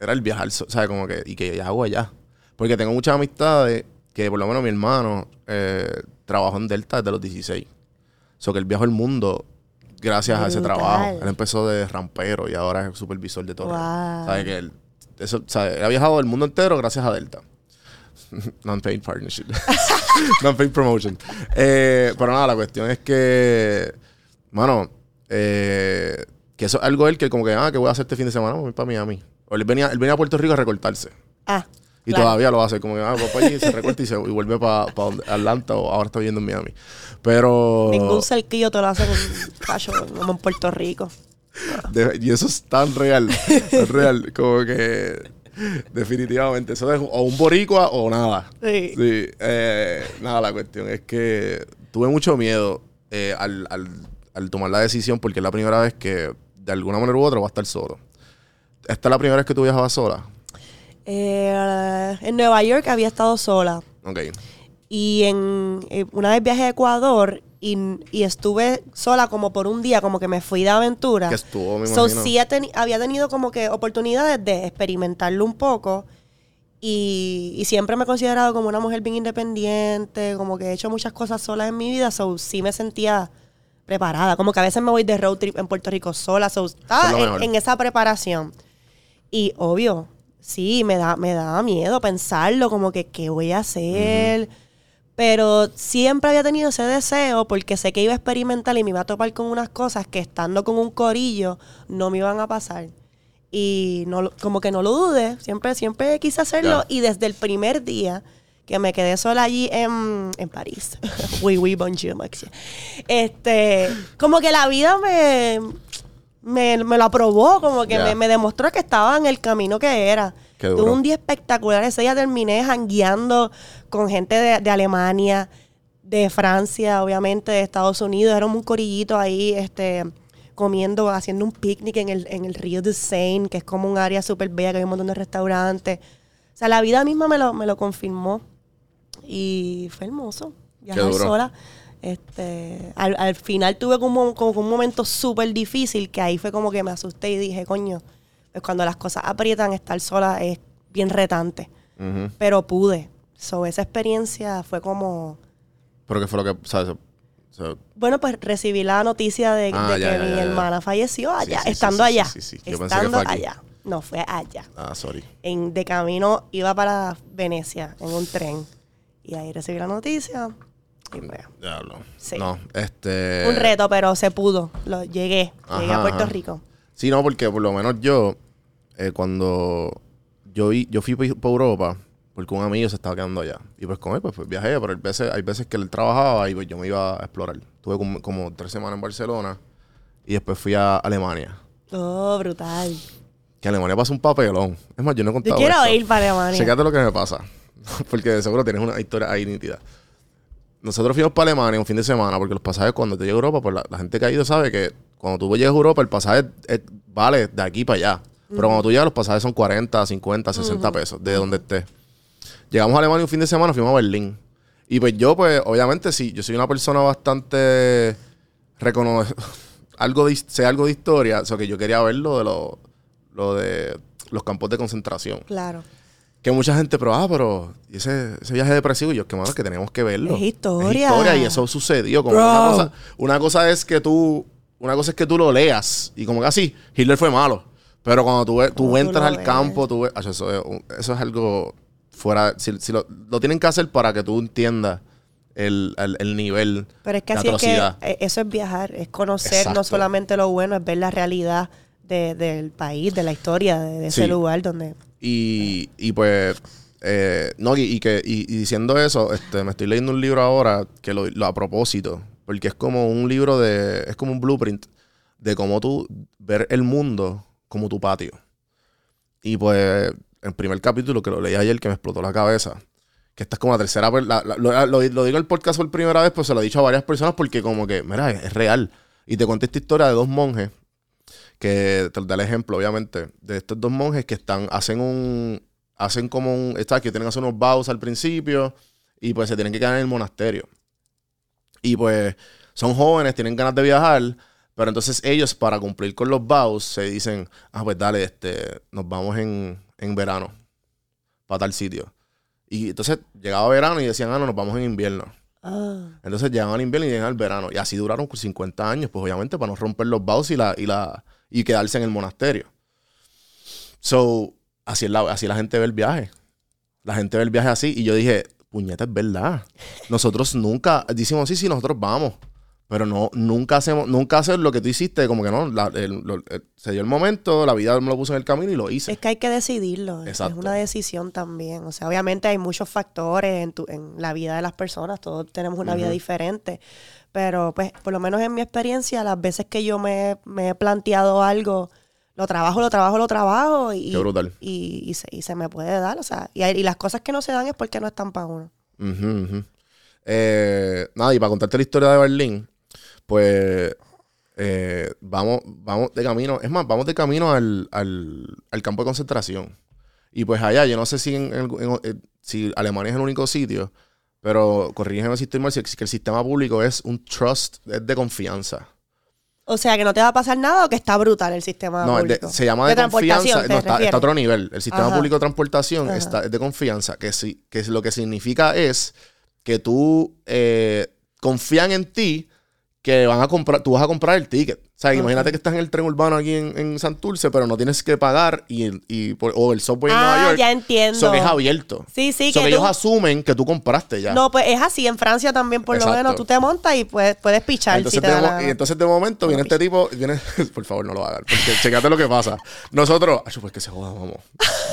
Speaker 2: era el viajar, so- o sea, como que, y que hago allá. Porque tengo muchas amistades que, por lo menos mi hermano, eh, trabajó en Delta desde los 16. O sea, que él viajó el mundo gracias a ese trabajo. Él empezó de rampero y ahora es supervisor de torre.
Speaker 9: Wow.
Speaker 2: ¿Sabe que él, eso, o sea, él ha viajado el mundo entero gracias a Delta. Non-paid partnership. Non-paid promotion. Eh, pero nada, la cuestión es que, mano, eh, que eso es algo él que como que, ah, ¿qué voy a hacer este fin de semana? Voy para Miami. O él venía, él venía a Puerto Rico a recortarse.
Speaker 9: Ah,
Speaker 2: Y
Speaker 9: claro.
Speaker 2: todavía lo hace. Como que, ah, va para allí, se recorta y, se, y vuelve para Atlanta o ahora está viviendo en Miami. Pero...
Speaker 9: Ningún cerquillo te lo hace con cacho, como en Puerto Rico.
Speaker 2: De- y eso es tan real. es real. Como que. Definitivamente. Eso es o un boricua o nada.
Speaker 9: Sí.
Speaker 2: Sí. eh, nada, la cuestión es que tuve mucho miedo eh, al, al- al tomar la decisión porque es la primera vez que de alguna manera u otra voy a estar solo. ¿Esta es la primera vez que tú viajabas sola?
Speaker 9: Eh, en Nueva York había estado sola.
Speaker 2: Ok.
Speaker 9: Y en eh, una vez viajé a Ecuador y, y estuve sola como por un día, como que me fui de aventura.
Speaker 2: Que estuvo, me
Speaker 9: So, sí teni- había tenido como que oportunidades de experimentarlo un poco. Y, y siempre me he considerado como una mujer bien independiente, como que he hecho muchas cosas solas en mi vida, so sí me sentía preparada. Como que a veces me voy de road trip en Puerto Rico sola, so estaba en, esa preparación. Y obvio, sí, me da, me daba miedo pensarlo, como que qué voy a hacer. Pero siempre había tenido ese deseo porque sé que iba a experimentar y me iba a topar con unas cosas que estando con un corillo no me iban a pasar. Y no, como que no lo dudé, siempre, siempre quise hacerlo. Y desde el primer día que me quedé sola allí en, en París, oui, oui, bonjour, Maxia. Este, como que la vida me, me, me lo aprobó, como que me, me demostró que estaba en el camino que era. Tuve un día espectacular. Ese día terminé jangueando con gente de, de Alemania, de Francia, obviamente, de Estados Unidos. Éramos un corillito ahí, este, comiendo, haciendo un picnic en el, en el río de Seine, que es como un área súper bella, que hay un montón de restaurantes. O sea, la vida misma me lo, me lo confirmó. Y fue hermoso. Viajar sola. Este, al, al final tuve como, como un momento súper difícil que ahí fue como que me asusté y dije, coño, pues cuando las cosas aprietan, estar sola es bien retante. Pero pude. So, esa experiencia fue como...
Speaker 2: Pero que fue lo que.
Speaker 9: Bueno, pues recibí la noticia de,
Speaker 2: Ah,
Speaker 9: de
Speaker 2: ya,
Speaker 9: que
Speaker 2: ya,
Speaker 9: mi
Speaker 2: ya,
Speaker 9: hermana falleció allá,
Speaker 2: sí, sí,
Speaker 9: estando
Speaker 2: sí,
Speaker 9: allá.
Speaker 2: sí, sí. Yo pensé que
Speaker 9: Estando
Speaker 2: fue
Speaker 9: allá. No, fue allá.
Speaker 2: ah, sorry.
Speaker 9: En, de camino iba para Venecia en un tren. Y ahí recibí la noticia. Y pues,
Speaker 2: Diablo.
Speaker 9: Sí.
Speaker 2: No, este.
Speaker 9: un reto, pero se pudo. Lo, llegué. llegué a Puerto
Speaker 2: ajá.
Speaker 9: Rico.
Speaker 2: Sí, no, porque por lo menos yo, eh, cuando yo, vi- yo fui para Europa, porque un amigo se estaba quedando allá. Y pues con él, pues, pues, viajé, pero hay veces, hay veces que él trabajaba y pues yo me iba a explorar. Tuve como, como tres semanas en Barcelona y después fui a Alemania.
Speaker 9: Oh, brutal.
Speaker 2: Que Alemania pasa un papelón. Es más, yo no he
Speaker 9: Yo
Speaker 2: contado
Speaker 9: quiero
Speaker 2: esto.
Speaker 9: ir para Alemania.
Speaker 2: Chécate lo que me pasa. porque de seguro tienes una historia ahí nítida. Nosotros fuimos para Alemania un fin de semana porque los pasajes cuando te llega a Europa, pues la, la gente que ha ido sabe que cuando tú llegas a Europa el pasaje es- vale de aquí para allá. Pero cuando tú llegas los pasajes son 40, 50, 60 pesos de donde estés. Llegamos a Alemania un fin de semana, fuimos a Berlín. Y pues yo, pues obviamente sí, yo soy una persona bastante recono algo de, sé algo de historia, o sea que yo quería ver lo de, lo, lo de los campos de concentración.
Speaker 9: Claro.
Speaker 2: Que mucha gente, pero, ah, pero ¿y ese, ese viaje depresivo, y yo, que mano, que tenemos que verlo.
Speaker 9: Es historia.
Speaker 2: Es historia y eso sucedió. Como una, cosa, una cosa es que tú, una cosa es que tú lo leas y como que así, Hitler fue malo. Pero cuando tú, tú
Speaker 9: Cuando
Speaker 2: entras al
Speaker 9: ves.
Speaker 2: campo, tú ves, Acho, eso, es, un- eso es algo fuera, si, si lo, lo tienen que hacer para que tú entiendas el, el, el nivel
Speaker 9: Pero es que
Speaker 2: de
Speaker 9: así es que eh, eso es viajar, es conocer
Speaker 2: Exacto.
Speaker 9: no solamente lo bueno, es ver la realidad de- del país, de la historia, de, de ese
Speaker 2: Sí.
Speaker 9: lugar donde...
Speaker 2: Y, y pues, eh, no, y, que, y, diciendo eso, este, me estoy leyendo un libro ahora que lo, lo a propósito, porque es como un libro de, es como un blueprint de cómo tú ver el mundo como tu patio. Y pues, el primer capítulo que lo leí ayer que me explotó la cabeza, que esta es como la tercera, la- lo, digo el podcast por primera vez, pues se lo he dicho a varias personas porque como que, mira, es, es real. Y te conté esta historia de dos monjes que te da el ejemplo, obviamente, de estos dos monjes que están, hacen un, hacen como un. Está que tienen que hacer unos vows al principio y pues se tienen que quedar en el monasterio. Y pues son jóvenes, tienen ganas de viajar, pero entonces ellos, para cumplir con los vows, se dicen: Ah, pues dale, este, nos vamos en, en verano para tal sitio. Y entonces llegaba verano y decían: Ah, no, nos vamos en invierno.
Speaker 9: Ah.
Speaker 2: Entonces llegaban al invierno y llegaban al verano. Y así duraron 50 años, pues obviamente para no romper los vows y, la, y, la, y quedarse en el monasterio. So, así, es la, así la gente ve el viaje. La gente ve el viaje así. Y yo dije, puñeta, es verdad. Nosotros nunca, decimos, sí, sí, nosotros vamos. Pero no, nunca hacemos, nunca hacer lo que tú hiciste, como que no, la- el- lo- el- se dio el momento, la vida me lo puso en el camino y lo hice.
Speaker 9: Es que hay que decidirlo.
Speaker 2: Exacto.
Speaker 9: Es una decisión también. O sea, obviamente hay muchos factores en, tu, en la vida de las personas. Todos tenemos una vida diferente. Pero, pues, por lo menos en mi experiencia, las veces que yo me, me he planteado algo, lo trabajo, lo trabajo, lo trabajo. Y,
Speaker 2: Qué brutal.
Speaker 9: Y, y se, y se me puede dar. O sea, y, y las cosas que no se dan es porque no están para uno.
Speaker 2: Eh, nada, y para contarte la historia de Berlín, pues eh, vamos, vamos de camino, es más, vamos de camino al, al- al campo de concentración. Y pues allá, yo no sé si, en, en- en- eh, si Alemania es el único sitio, pero corrígeme si estoy mal, si- que el sistema público es un trust, es de confianza.
Speaker 9: O sea, que no te va a pasar nada o que está brutal el sistema
Speaker 2: No, es de-
Speaker 9: público.
Speaker 2: se llama de, confianza.
Speaker 9: ¿te
Speaker 2: No, está, a otro nivel. El sistema
Speaker 9: Ajá.
Speaker 2: público de transportación
Speaker 9: Ajá.
Speaker 2: está, es de confianza, que, sí, que lo que significa es que tú eh, confían en ti que van a comprar, tú vas a comprar el ticket. O sea, imagínate que estás en el tren urbano aquí en, en Santurce, pero no tienes que pagar y, y por- o el subway en
Speaker 9: Ah,
Speaker 2: Nueva York.
Speaker 9: ya entiendo.
Speaker 2: So que es abierto.
Speaker 9: Sí, sí,
Speaker 2: So
Speaker 9: que
Speaker 2: que
Speaker 9: tú-
Speaker 2: ellos asumen que tú compraste ya.
Speaker 9: No, pues es así. En Francia también, por
Speaker 2: Exacto.
Speaker 9: lo menos, tú te montas y puedes, puedes pichar
Speaker 2: Entonces,
Speaker 9: si te
Speaker 2: de
Speaker 9: la
Speaker 2: y entonces de momento viene este tipo, viene, por favor no lo hagan, porque checate lo que pasa. Nosotros, ay, pues que se joda, vamos.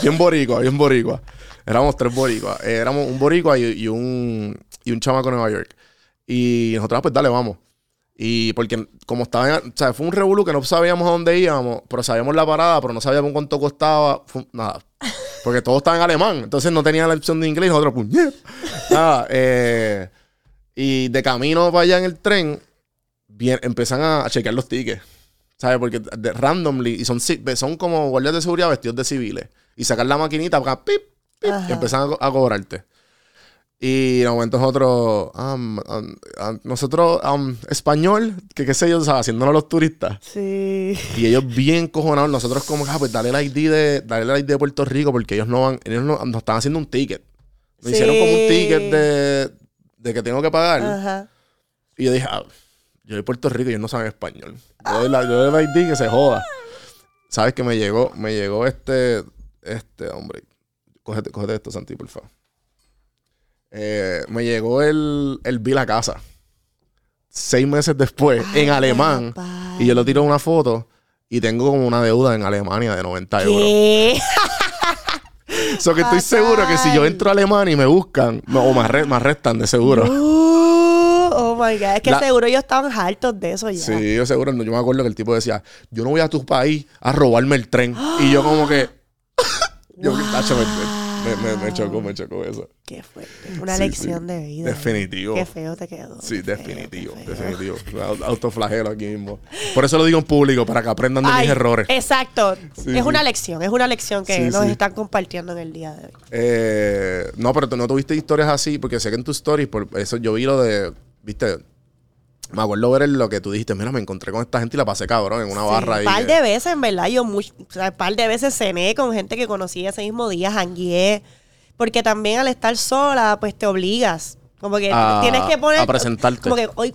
Speaker 2: Bien boricua, bien boricua. Éramos tres boricuas. Eh, éramos un boricua y, y un, y un chamaco de Nueva York. Y nosotros, ah, pues dale, vamos. Y porque como estaba, en- o sea, fue un revolú que no sabíamos a dónde íbamos, pero sabíamos la parada, pero no sabíamos cuánto costaba. Fue nada. Porque todo estaba en alemán, entonces no tenían la opción de inglés nosotros, puñet. Nada, eh, y de camino para allá en el tren, bien, empiezan a, a chequear los tickets. ¿Sabes? Porque de, randomly, y son, son como guardias de seguridad vestidos de civiles. Y sacan la maquinita pip, pip, y empiezan a, co- a cobrarte. Y de momento nosotros, um, um, um, nosotros, um, español, que qué sé yo, ¿sabes? haciéndonos los turistas.
Speaker 9: Sí.
Speaker 2: Y ellos bien cojonados, nosotros como, ah, pues dale el ID de, dale el ID de Puerto Rico, porque ellos no van, ellos no- nos están haciendo un ticket. Nos hicieron como un
Speaker 9: Sí.
Speaker 2: ticket de, de que tengo que pagar.
Speaker 9: Ajá.
Speaker 2: Y yo dije, ah, yo de Puerto Rico y ellos no saben español. Yo doy, la, yo doy el ID que se joda. ¿Sabes que me llegó, me llegó este, este, hombre. Cógete, cógete esto, Santi, por favor. Eh, me llegó el, el bill a casa. Seis meses después, en alemán.
Speaker 9: papá.
Speaker 2: Y yo le tiro una foto y tengo como una deuda en Alemania de 90 euros. So que estoy seguro que si yo entro a Alemania y me buscan, o me, arre- me arrestan de seguro.
Speaker 9: Uh, oh my God. Es que
Speaker 2: La-
Speaker 9: seguro ellos estaban hartos de eso ya.
Speaker 2: Sí, yo seguro. Yo me acuerdo que el tipo decía, yo no voy a tu país a robarme el tren. Y yo como que... yo, tacho, me, me- me- me chocó, me chocó eso.
Speaker 9: Qué fuerte. Una
Speaker 2: Sí,
Speaker 9: lección
Speaker 2: sí.
Speaker 9: de vida.
Speaker 2: Definitivo.
Speaker 9: Qué feo te quedó.
Speaker 2: Sí,
Speaker 9: qué
Speaker 2: definitivo,
Speaker 9: feo.
Speaker 2: definitivo. Au- Autoflagelo aquí mismo. Por eso lo digo en público, para que aprendan de
Speaker 9: Ay,
Speaker 2: mis errores.
Speaker 9: Exacto.
Speaker 2: Sí,
Speaker 9: es una lección, es una lección que nos están compartiendo en el día de hoy.
Speaker 2: Eh, no, pero tú no tuviste historias así, porque sé que en tus stories, por eso yo vi lo de, viste, me acuerdo ver lo que tú dijiste, mira, me encontré con esta gente y la pasé cabrón en una barra ahí.
Speaker 9: Un par de veces, en verdad, yo much- o sea, un par de veces cené con gente que conocí ese mismo día, jangueé. Porque también al estar sola, pues te obligas. Como que
Speaker 2: A-
Speaker 9: tienes que poner.
Speaker 2: a presentarte.
Speaker 9: Como que hoy,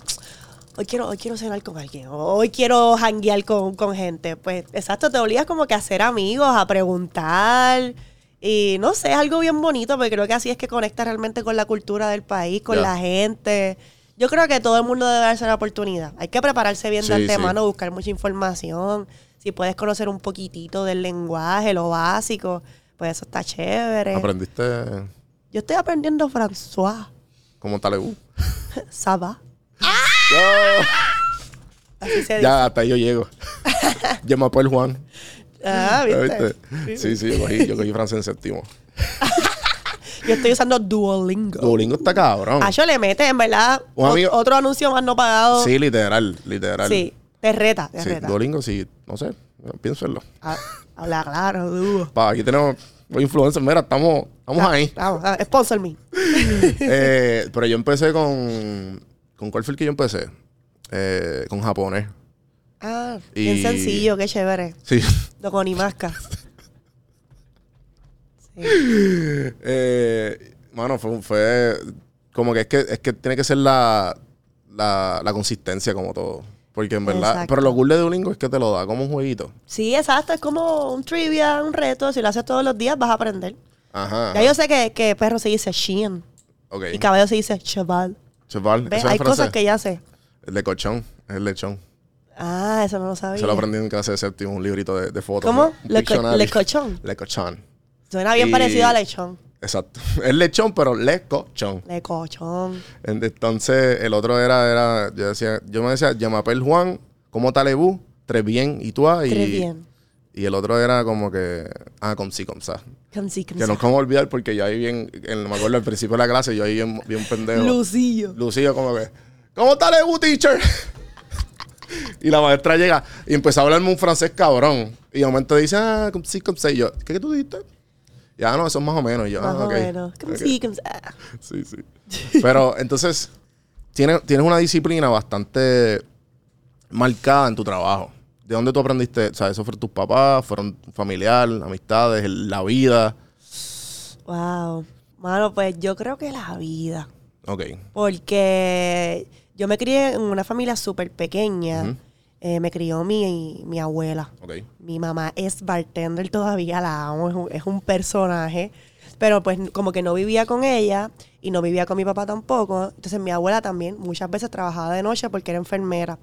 Speaker 9: hoy quiero, hoy quiero cenar con alguien. Hoy quiero janguear con, con gente. Pues exacto, te obligas como que a ser amigos, a preguntar. Y no sé, es algo bien bonito, porque creo que así es que conectas realmente con la cultura del país, con la gente. Yo creo que todo el mundo debe darse la oportunidad. Hay que prepararse bien
Speaker 2: Sí,
Speaker 9: de
Speaker 2: sí.
Speaker 9: antemano, buscar mucha información. Si puedes conocer un poquitito del lenguaje, lo básico, pues eso está chévere.
Speaker 2: Aprendiste
Speaker 9: Yo estoy aprendiendo François.
Speaker 2: como talebú.
Speaker 9: Ça va. Así se dice.
Speaker 2: Ya, hasta ahí yo llego. Llama por el Juan.
Speaker 9: Ah,
Speaker 2: ¿Ya
Speaker 9: ¿viste?
Speaker 2: viste? Sí, sí, yo cogí, yo cogí francés en séptimo.
Speaker 9: Yo estoy usando Duolingo.
Speaker 2: Duolingo está cabrón.
Speaker 9: Ah, yo le mete, en verdad,
Speaker 2: Un
Speaker 9: ot-
Speaker 2: amigo-
Speaker 9: otro anuncio más no pagado.
Speaker 2: Sí, literal, literal.
Speaker 9: Sí, te reta, te
Speaker 2: Sí,
Speaker 9: reta.
Speaker 2: Duolingo, sí, no sé, piénselo.
Speaker 9: Ah, Habla claro, dúo.
Speaker 2: Pa, aquí tenemos Los influencers, mira, estamos, estamos ahí.
Speaker 9: Vamos, ah, sponsor me.
Speaker 2: Eh, pero yo empecé con. ¿Con cuál fue el que yo empecé? Eh, con japonés.
Speaker 9: Ah, bien
Speaker 2: Y-
Speaker 9: sencillo, qué chévere.
Speaker 2: Sí.
Speaker 9: Lo con Imasca.
Speaker 2: Eh, mano, fue, fue como que es que es que tiene que ser la, la, la consistencia como todo. Porque en verdad,
Speaker 9: Exacto.
Speaker 2: pero lo cool de Duolingo es que te lo da como un jueguito.
Speaker 9: Sí, exacto. Es como un trivia, un reto. Si lo haces todos los días, vas a aprender.
Speaker 2: Ajá.
Speaker 9: Ya yo sé que, que perro se dice Sheehan
Speaker 2: Ok.
Speaker 9: y caballo se dice cheval.
Speaker 2: Cheval,
Speaker 9: ¿Ves? Hay cosas que ya sé.
Speaker 2: El de cochón, es el lechón.
Speaker 9: Ah, eso no lo sabía.
Speaker 2: Se lo aprendí en clase de séptimo, un librito de, de fotos.
Speaker 9: ¿Cómo? Le, co- le cochón.
Speaker 2: Le cochón.
Speaker 9: Suena bien
Speaker 2: Y-
Speaker 9: parecido a lechón.
Speaker 2: Exacto. Es lechón, pero le cochón.
Speaker 9: Le cochón.
Speaker 2: En- Entonces, el otro era, era, yo decía, yo me decía, Yamapel Juan, como talebú, tres bien, y tú y,
Speaker 9: Tres bien.
Speaker 2: y el otro era como que, ah, com sí, com sa. Que no
Speaker 9: see.
Speaker 2: como olvidar porque yo ahí bien, en- me acuerdo al principio de la clase, yo ahí bien, bien pendejo.
Speaker 9: Lucillo.
Speaker 2: Lucillo como que, ¿cómo talebú, teacher? y la maestra llega y empezó a hablarme un francés cabrón. Y de momento dice, ah, com sí, com sa. Y yo, ¿qué, qué tú dijiste? Ya, no, eso es más o menos. Yo,
Speaker 9: Más
Speaker 2: ah,
Speaker 9: o menos. Ah.
Speaker 2: Sí, sí. Pero entonces, tienes, tienes una disciplina bastante marcada en tu trabajo. ¿De dónde tú aprendiste? O sea, ¿eso fueron tus papás? ¿Fueron tu familiar, amistades, la vida?
Speaker 9: Wow. Mano, pues yo creo que la vida.
Speaker 2: Ok.
Speaker 9: Porque yo me crié en una familia súper pequeña. Eh, me crió mi, mi abuela. Mi mamá es bartender todavía, la amo, es un, es un personaje. Pero pues como que no vivía con ella y no vivía con mi papá tampoco. Entonces mi abuela también muchas veces trabajaba de noche porque era enfermera.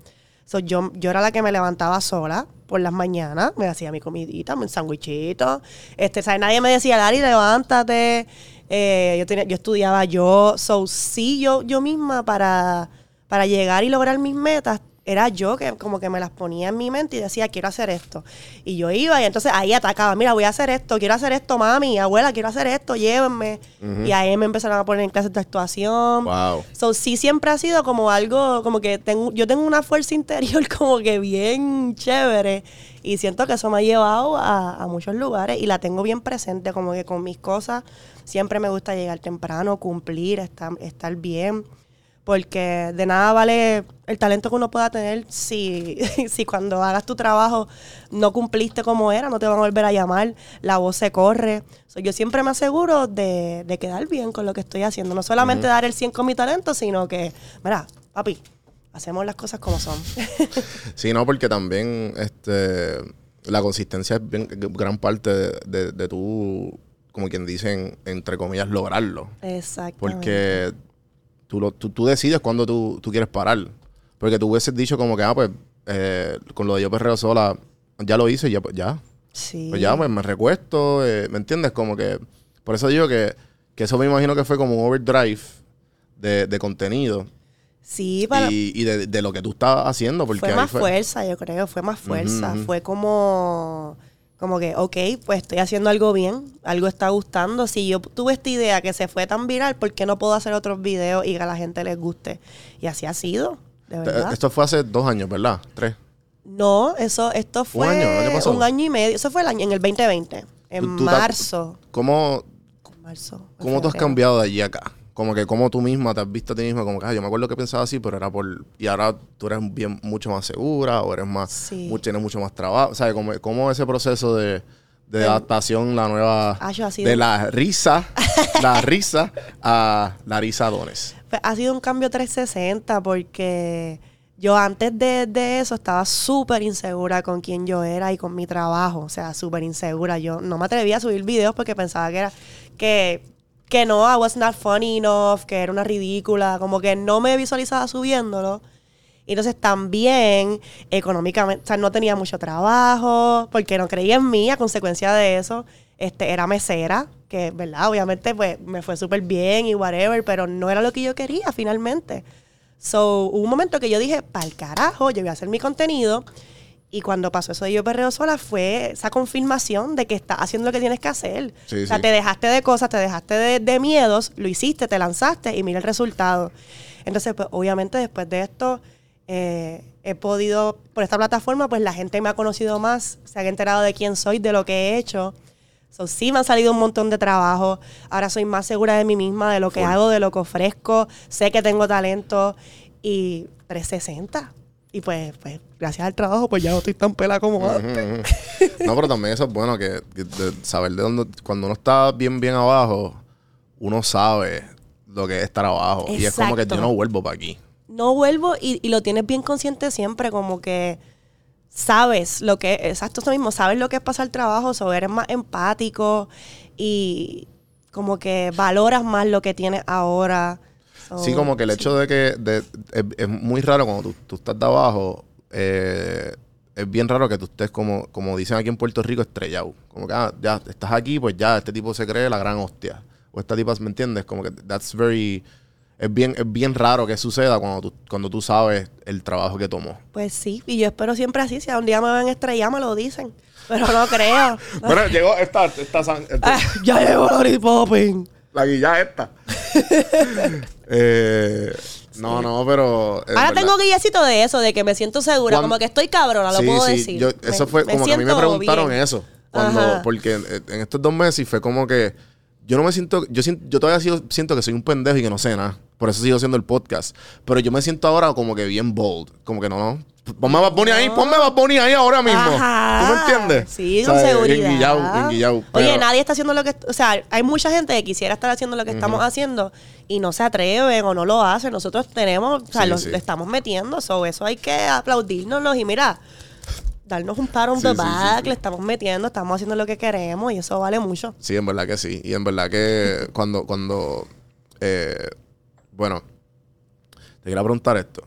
Speaker 9: So, yo, yo era la que me levantaba sola por las mañanas, me hacía mi comidita, mi sandwichito. Este, ¿sabes? Nadie me decía, Lari, levántate. Eh, yo, tenía, yo estudiaba yo. So, sí, yo, yo misma para, para llegar y lograr mis metas, era yo que como que me las ponía en mi mente y decía, quiero hacer esto. Y yo iba y entonces ahí atacaba, mira, voy a hacer esto, quiero hacer esto, mami, abuela, quiero hacer esto, llévenme. Y ahí me empezaron a poner en clases de actuación.
Speaker 2: Wow.
Speaker 9: So, sí siempre ha sido como algo, como que tengo, yo tengo una fuerza interior como que bien chévere y siento que eso me ha llevado a, a muchos lugares y la tengo bien presente, como que con mis cosas siempre me gusta llegar temprano, cumplir, estar, estar bien, porque de nada vale el talento que uno pueda tener si, si cuando hagas tu trabajo no cumpliste como era, no te van a volver a llamar, la voz se corre. So, yo siempre me aseguro de, de quedar bien con lo que estoy haciendo, no solamente dar el 100 con mi talento, sino que, mira, papi, hacemos las cosas como son.
Speaker 2: Sí, no, porque también este, la consistencia es bien- gran parte de, de, de tu, como quien dicen, entre comillas, lograrlo.
Speaker 9: Exacto.
Speaker 2: Porque tú, lo, tú, tú decides cuándo tú, tú quieres parar. Porque tú hubieses dicho como que, ah, pues, eh, con lo de yo perreo sola, ya lo hice, ya, pues, ya.
Speaker 9: Sí.
Speaker 2: Pues ya, pues me recuesto, eh, ¿me entiendes? Como que, por eso digo que, que eso me imagino que fue como un overdrive de, de contenido
Speaker 9: Sí, para,
Speaker 2: y, y de, de lo que tú estabas haciendo. Porque
Speaker 9: fue más fuerza, yo creo, fue más fuerza. Fue como, como que, ok, pues estoy haciendo algo bien, algo está gustando. Si yo tuve esta idea que se fue tan viral, ¿por qué no puedo hacer otros videos y que a la gente les guste? Y así ha sido, de verdad.
Speaker 2: Esto fue hace dos años, ¿verdad? Tres.
Speaker 9: No, eso, esto fue
Speaker 2: año? ¿El año pasado?
Speaker 9: un año y medio. Eso fue el año, en el 2020, en
Speaker 2: Tú- tú te-
Speaker 9: marzo.
Speaker 2: ¿Cómo,
Speaker 9: marzo
Speaker 2: ¿Cómo tú has cambiado de allí a acá? Como que cómo tú misma te has visto a ti misma, como que, ah, yo me acuerdo que pensaba así, pero era por... Y ahora tú eres bien, mucho más segura o eres más...
Speaker 9: Sí.
Speaker 2: tienes mucho más trabajo. O sea, como, como ese proceso de, de adaptación, la nueva...
Speaker 9: Ah, yo
Speaker 2: de la risa, la risa a la risa dones.
Speaker 9: Pues, ha sido un cambio 360 porque yo antes de, de eso estaba súper insegura con quién yo era y con mi trabajo. O sea, súper insegura. Yo no me atrevía a subir videos porque pensaba que era que, que no, I was not funny enough, que era una ridícula. Como que no me visualizaba subiéndolo. Y entonces también económicamente, o sea, no tenía mucho trabajo, porque no creía en mí, a consecuencia de eso, este, era mesera, que, ¿verdad? Obviamente, pues, me fue súper bien y whatever, pero no era lo que yo quería finalmente. So, hubo un momento que yo dije, pa'l carajo, yo voy a hacer mi contenido. Y cuando pasó eso de Yo Perreo Sola fue esa confirmación de que estás haciendo lo que tienes que hacer.
Speaker 2: Sí,
Speaker 9: o sea,
Speaker 2: sí.
Speaker 9: te dejaste de cosas, te dejaste de, de miedos, lo hiciste, te lanzaste y mira el resultado. Entonces, pues obviamente después de esto, eh, he podido, por esta plataforma, pues la gente me ha conocido más, se ha enterado de quién soy, de lo que he hecho. So, sí me han salido un montón de trabajo. Ahora soy más segura de mí misma, de lo que
Speaker 2: Full.
Speaker 9: hago, de lo que ofrezco. Sé que tengo talento y 360. Y pues, pues gracias al trabajo, pues ya no estoy tan pela como antes.
Speaker 2: No, pero también eso es bueno, que, que de saber de dónde, cuando uno está bien, bien abajo, uno sabe lo que es estar abajo. Y es como que yo no vuelvo para aquí.
Speaker 9: no vuelvo y, y lo tienes bien consciente siempre, como que sabes lo que exacto eso mismo, sabes lo que es pasar trabajo, so eres más empático y como que valoras más lo que tienes ahora.
Speaker 2: Sí, como que el
Speaker 9: Oh, sí.
Speaker 2: hecho de que de- es, es muy raro cuando tú, tú estás de abajo, eh, es bien raro que tú estés como, como dicen aquí en Puerto Rico, estrellado. Como que, ah, ya estás aquí, pues ya, este tipo se cree la gran hostia. O esta tipa, ¿me entiendes? Como que that's very... Es bien, es bien raro que suceda cuando tú, cuando tú sabes el trabajo que tomó.
Speaker 9: Pues sí, y yo espero siempre así, si un día me ven estrella me lo dicen, pero no creo.
Speaker 2: Bueno, llegó esta, esta,
Speaker 9: Ah, ya llegó Lori Popping.
Speaker 2: La guilla esta. Eh, No, no, pero...
Speaker 9: Ahora
Speaker 2: verdad-
Speaker 9: tengo guillecito de eso, de que me siento segura,
Speaker 2: Cuando-
Speaker 9: como que estoy cabrona, lo
Speaker 2: Sí,
Speaker 9: puedo
Speaker 2: sí,
Speaker 9: decir.
Speaker 2: yo-
Speaker 9: Me-
Speaker 2: eso fue como que a mí me preguntaron
Speaker 9: bien.
Speaker 2: eso. Cuando,
Speaker 9: Ajá.
Speaker 2: porque en, en estos dos meses fue como que yo no me siento, yo siento, yo todavía sigo- siento que soy un pendejo y que no sé nada. Por eso sigo haciendo el podcast. Pero yo me siento ahora como que bien bold. Como que no, no. Ponme Bad Bunny ahí, ponme Bad Bunny ahí ahora mismo.
Speaker 9: Ajá.
Speaker 2: ¿Tú me entiendes?
Speaker 9: Sí,
Speaker 2: O
Speaker 9: con
Speaker 2: sea,
Speaker 9: seguridad. Oye, nadie está haciendo lo que... O sea, hay mucha gente que quisiera estar haciendo lo que estamos haciendo y no se atreven o no lo hacen. Nosotros tenemos... O sea,
Speaker 2: Sí,
Speaker 9: lo,
Speaker 2: sí.
Speaker 9: le estamos metiendo. So, eso hay que aplaudirnos y mira... Darnos un par on
Speaker 2: Sí,
Speaker 9: back, le estamos metiendo, estamos haciendo lo que queremos y eso vale mucho.
Speaker 2: Sí, en verdad que sí. Y en verdad que cuando, cuando, eh, bueno, te quería preguntar esto.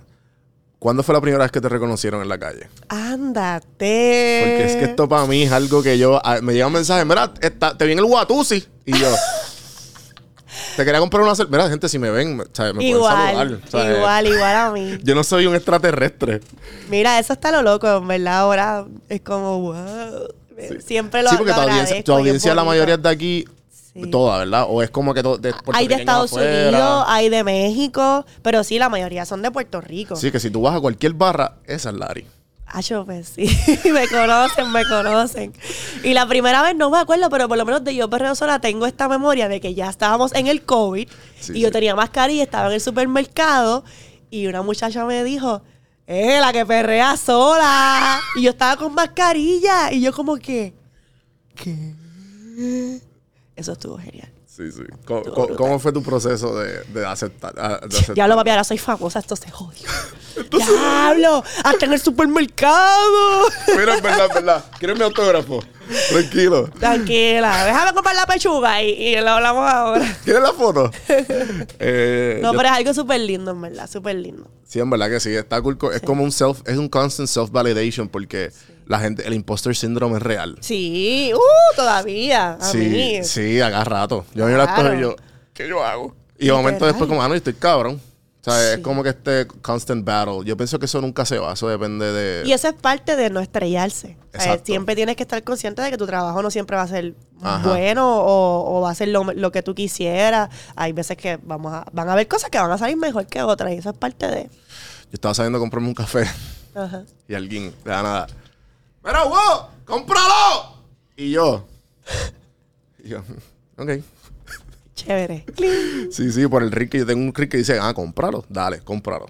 Speaker 2: ¿Cuándo fue la primera vez que te reconocieron en la calle?
Speaker 9: Ándate.
Speaker 2: Porque es que esto para mí es algo que yo, ah, me llega un mensaje, mira, está- te vi en el Watusi. Y yo, te quería comprar una cerveza. Mira, gente, si me ven, me, ¿sabes? me pueden
Speaker 9: Igual,
Speaker 2: saludar. ¿sabes?
Speaker 9: igual, igual a mí.
Speaker 2: Yo no soy un extraterrestre.
Speaker 9: Mira, eso está lo loco, en verdad. Ahora es como, wow. Siempre lo
Speaker 2: sí, porque
Speaker 9: lo
Speaker 2: tu audiencia,
Speaker 9: agradezco
Speaker 2: tu
Speaker 9: y es
Speaker 2: audiencia la
Speaker 9: bonito.
Speaker 2: mayoría es de aquí,
Speaker 9: Sí.
Speaker 2: toda, ¿verdad? O es como que to- de
Speaker 9: Hay de Estados
Speaker 2: afuera.
Speaker 9: Unidos, hay de México, pero sí, la mayoría son de Puerto Rico.
Speaker 2: Sí, que si tú vas a cualquier barra, esa es Lari.
Speaker 9: Acho, pues sí, me conocen, me conocen. Y la primera vez no me acuerdo, pero por lo menos de yo perreo sola tengo esta memoria de que ya estábamos en el COVID
Speaker 2: Sí,
Speaker 9: y yo tenía mascarilla, estaba en el supermercado y una muchacha me dijo, ¡eh, la que perrea sola! Y yo estaba con mascarilla y yo como que, ¿qué? Eso estuvo genial.
Speaker 2: Sí, sí. ¿Cómo, fue tu proceso de, de aceptar? ah, de aceptar?
Speaker 9: Diablo, papi, ahora soy famosa, esto se jodió. Diablo, hasta en el supermercado.
Speaker 2: Mira, es verdad, es verdad. ¿Quieres mi autógrafo? Tranquilo.
Speaker 9: Tranquila, déjame comprar la pechuga y, y lo hablamos ahora.
Speaker 2: ¿Quieres la foto? Eh,
Speaker 9: No,
Speaker 2: yo-
Speaker 9: pero es algo súper lindo, en verdad, súper lindo.
Speaker 2: Sí, en verdad que sí. Está cool. co- Es como un self, es un constant self-validation porque la gente, el imposter syndrome es real.
Speaker 9: Sí, uh, todavía. A
Speaker 2: sí,
Speaker 9: mí.
Speaker 2: sí, haga rato. Yo
Speaker 9: Claro.
Speaker 2: cosas y yo, ¿qué yo hago? Y de momento después como, ah, no, estoy cabrón. O sea, es
Speaker 9: Sí.
Speaker 2: como que este constant battle. Yo pienso que eso nunca se va. Eso depende de...
Speaker 9: Y eso es parte de no estrellarse. Siempre tienes que estar consciente de que tu trabajo no siempre va a ser
Speaker 2: Ajá.
Speaker 9: bueno o, o va a ser lo, lo que tú quisieras. Hay veces que vamos a, van a haber cosas que van a salir mejor que otras y eso es parte de...
Speaker 2: Yo estaba saliendo a comprarme un café
Speaker 9: Ajá.
Speaker 2: y alguien, de la nada, ¡Mira, wow! ¡Cómpralo! Y yo, y yo, ok.
Speaker 9: Chévere.
Speaker 2: Sí, sí, por el ring que yo tengo un ring que dice, ah, cómpralo, dale, cómpralo.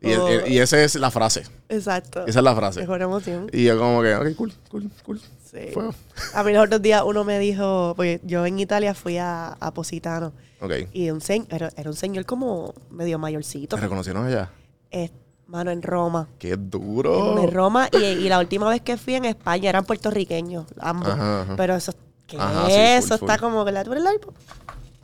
Speaker 2: Y,
Speaker 9: Oh.
Speaker 2: y esa es la frase.
Speaker 9: Exacto.
Speaker 2: Esa es la frase.
Speaker 9: Mejor emoción.
Speaker 2: Y yo como que, ok, cool, cool, cool.
Speaker 9: Sí.
Speaker 2: Fue.
Speaker 9: A mí los otros días uno me dijo, porque yo en Italia fui a, a Positano
Speaker 2: Ok.
Speaker 9: y un señor, era, era un señor como medio mayorcito.
Speaker 2: ¿Te reconocieron allá?
Speaker 9: Eh, mano, en Roma.
Speaker 2: ¡Qué duro!
Speaker 9: En Roma y, y la última vez que fui en España eran puertorriqueños, ambos.
Speaker 2: Ajá, ajá.
Speaker 9: Pero eso, ¿qué
Speaker 2: Ajá,
Speaker 9: es?
Speaker 2: sí, full,
Speaker 9: eso
Speaker 2: full.
Speaker 9: está como, ¿verdad? ¿Tú eres la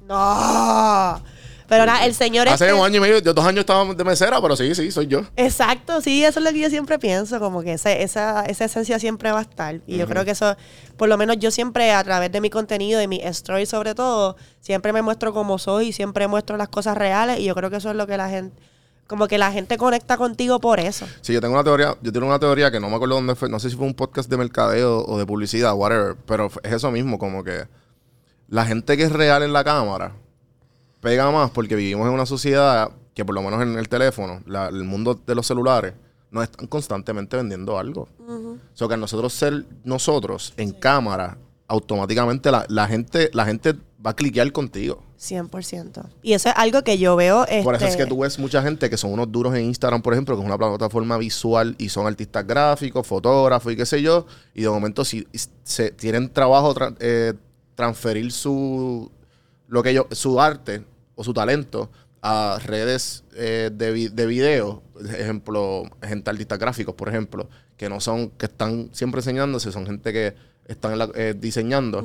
Speaker 9: No. Pero nada, el señor
Speaker 2: Hace
Speaker 9: este-
Speaker 2: un año y medio, yo dos años estaba de mesera, pero sí, sí, soy yo.
Speaker 9: Exacto, sí, eso es lo que yo siempre pienso, como que esa, esa esencia siempre va a estar. Y yo creo que eso, por lo menos yo siempre a través de mi contenido y mi story sobre todo, siempre me muestro como soy y siempre muestro las cosas reales y yo creo que eso es lo que la gente, como que la gente conecta contigo por eso.
Speaker 2: Sí, yo tengo una teoría, yo tengo una teoría que no me acuerdo dónde fue, no sé si fue un podcast de mercadeo o de publicidad, whatever, pero es eso mismo, como que la gente que es real en la cámara pega más porque vivimos en una sociedad que por lo menos en el teléfono, la- el mundo de los celulares, nos están constantemente vendiendo algo. O sea, que nosotros ser nosotros en cámara automáticamente la, la gente, la gente va a cliquear contigo.
Speaker 9: 100%. Y eso es algo que yo veo.
Speaker 2: Por eso es
Speaker 9: este,
Speaker 2: que tú ves mucha gente que son unos duros en Instagram, por ejemplo, que es una plataforma visual y son artistas gráficos, fotógrafos y qué sé yo, y de momento si se tienen trabajo tra- eh, transferir su lo que ellos, su arte o su talento a redes eh, de, de video, ejemplo, gente artistas gráficos, por ejemplo, que no son, que están siempre enseñándose, son gente que están la- eh, diseñando.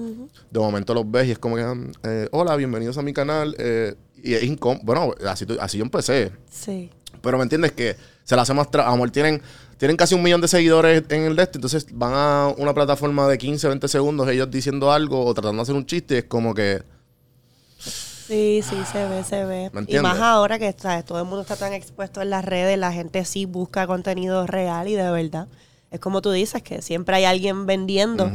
Speaker 2: De momento los ves y es como que, eh, hola, bienvenidos a mi canal. eh, y es incómodo. Bueno, así, así yo empecé.
Speaker 9: Sí.
Speaker 2: Pero me entiendes que se la hace más. Amor, tienen, tienen casi un millón de seguidores en el de este. Entonces van a una plataforma de 15, 20 segundos ellos diciendo algo o tratando de hacer un chiste. Y es como que.
Speaker 9: Sí, sí, se ve, se ve.
Speaker 2: ¿Me
Speaker 9: Y más ahora que ¿sabes? todo el mundo está tan expuesto en las redes, la gente sí busca contenido real y de verdad. Es como tú dices, que siempre hay alguien vendiendo.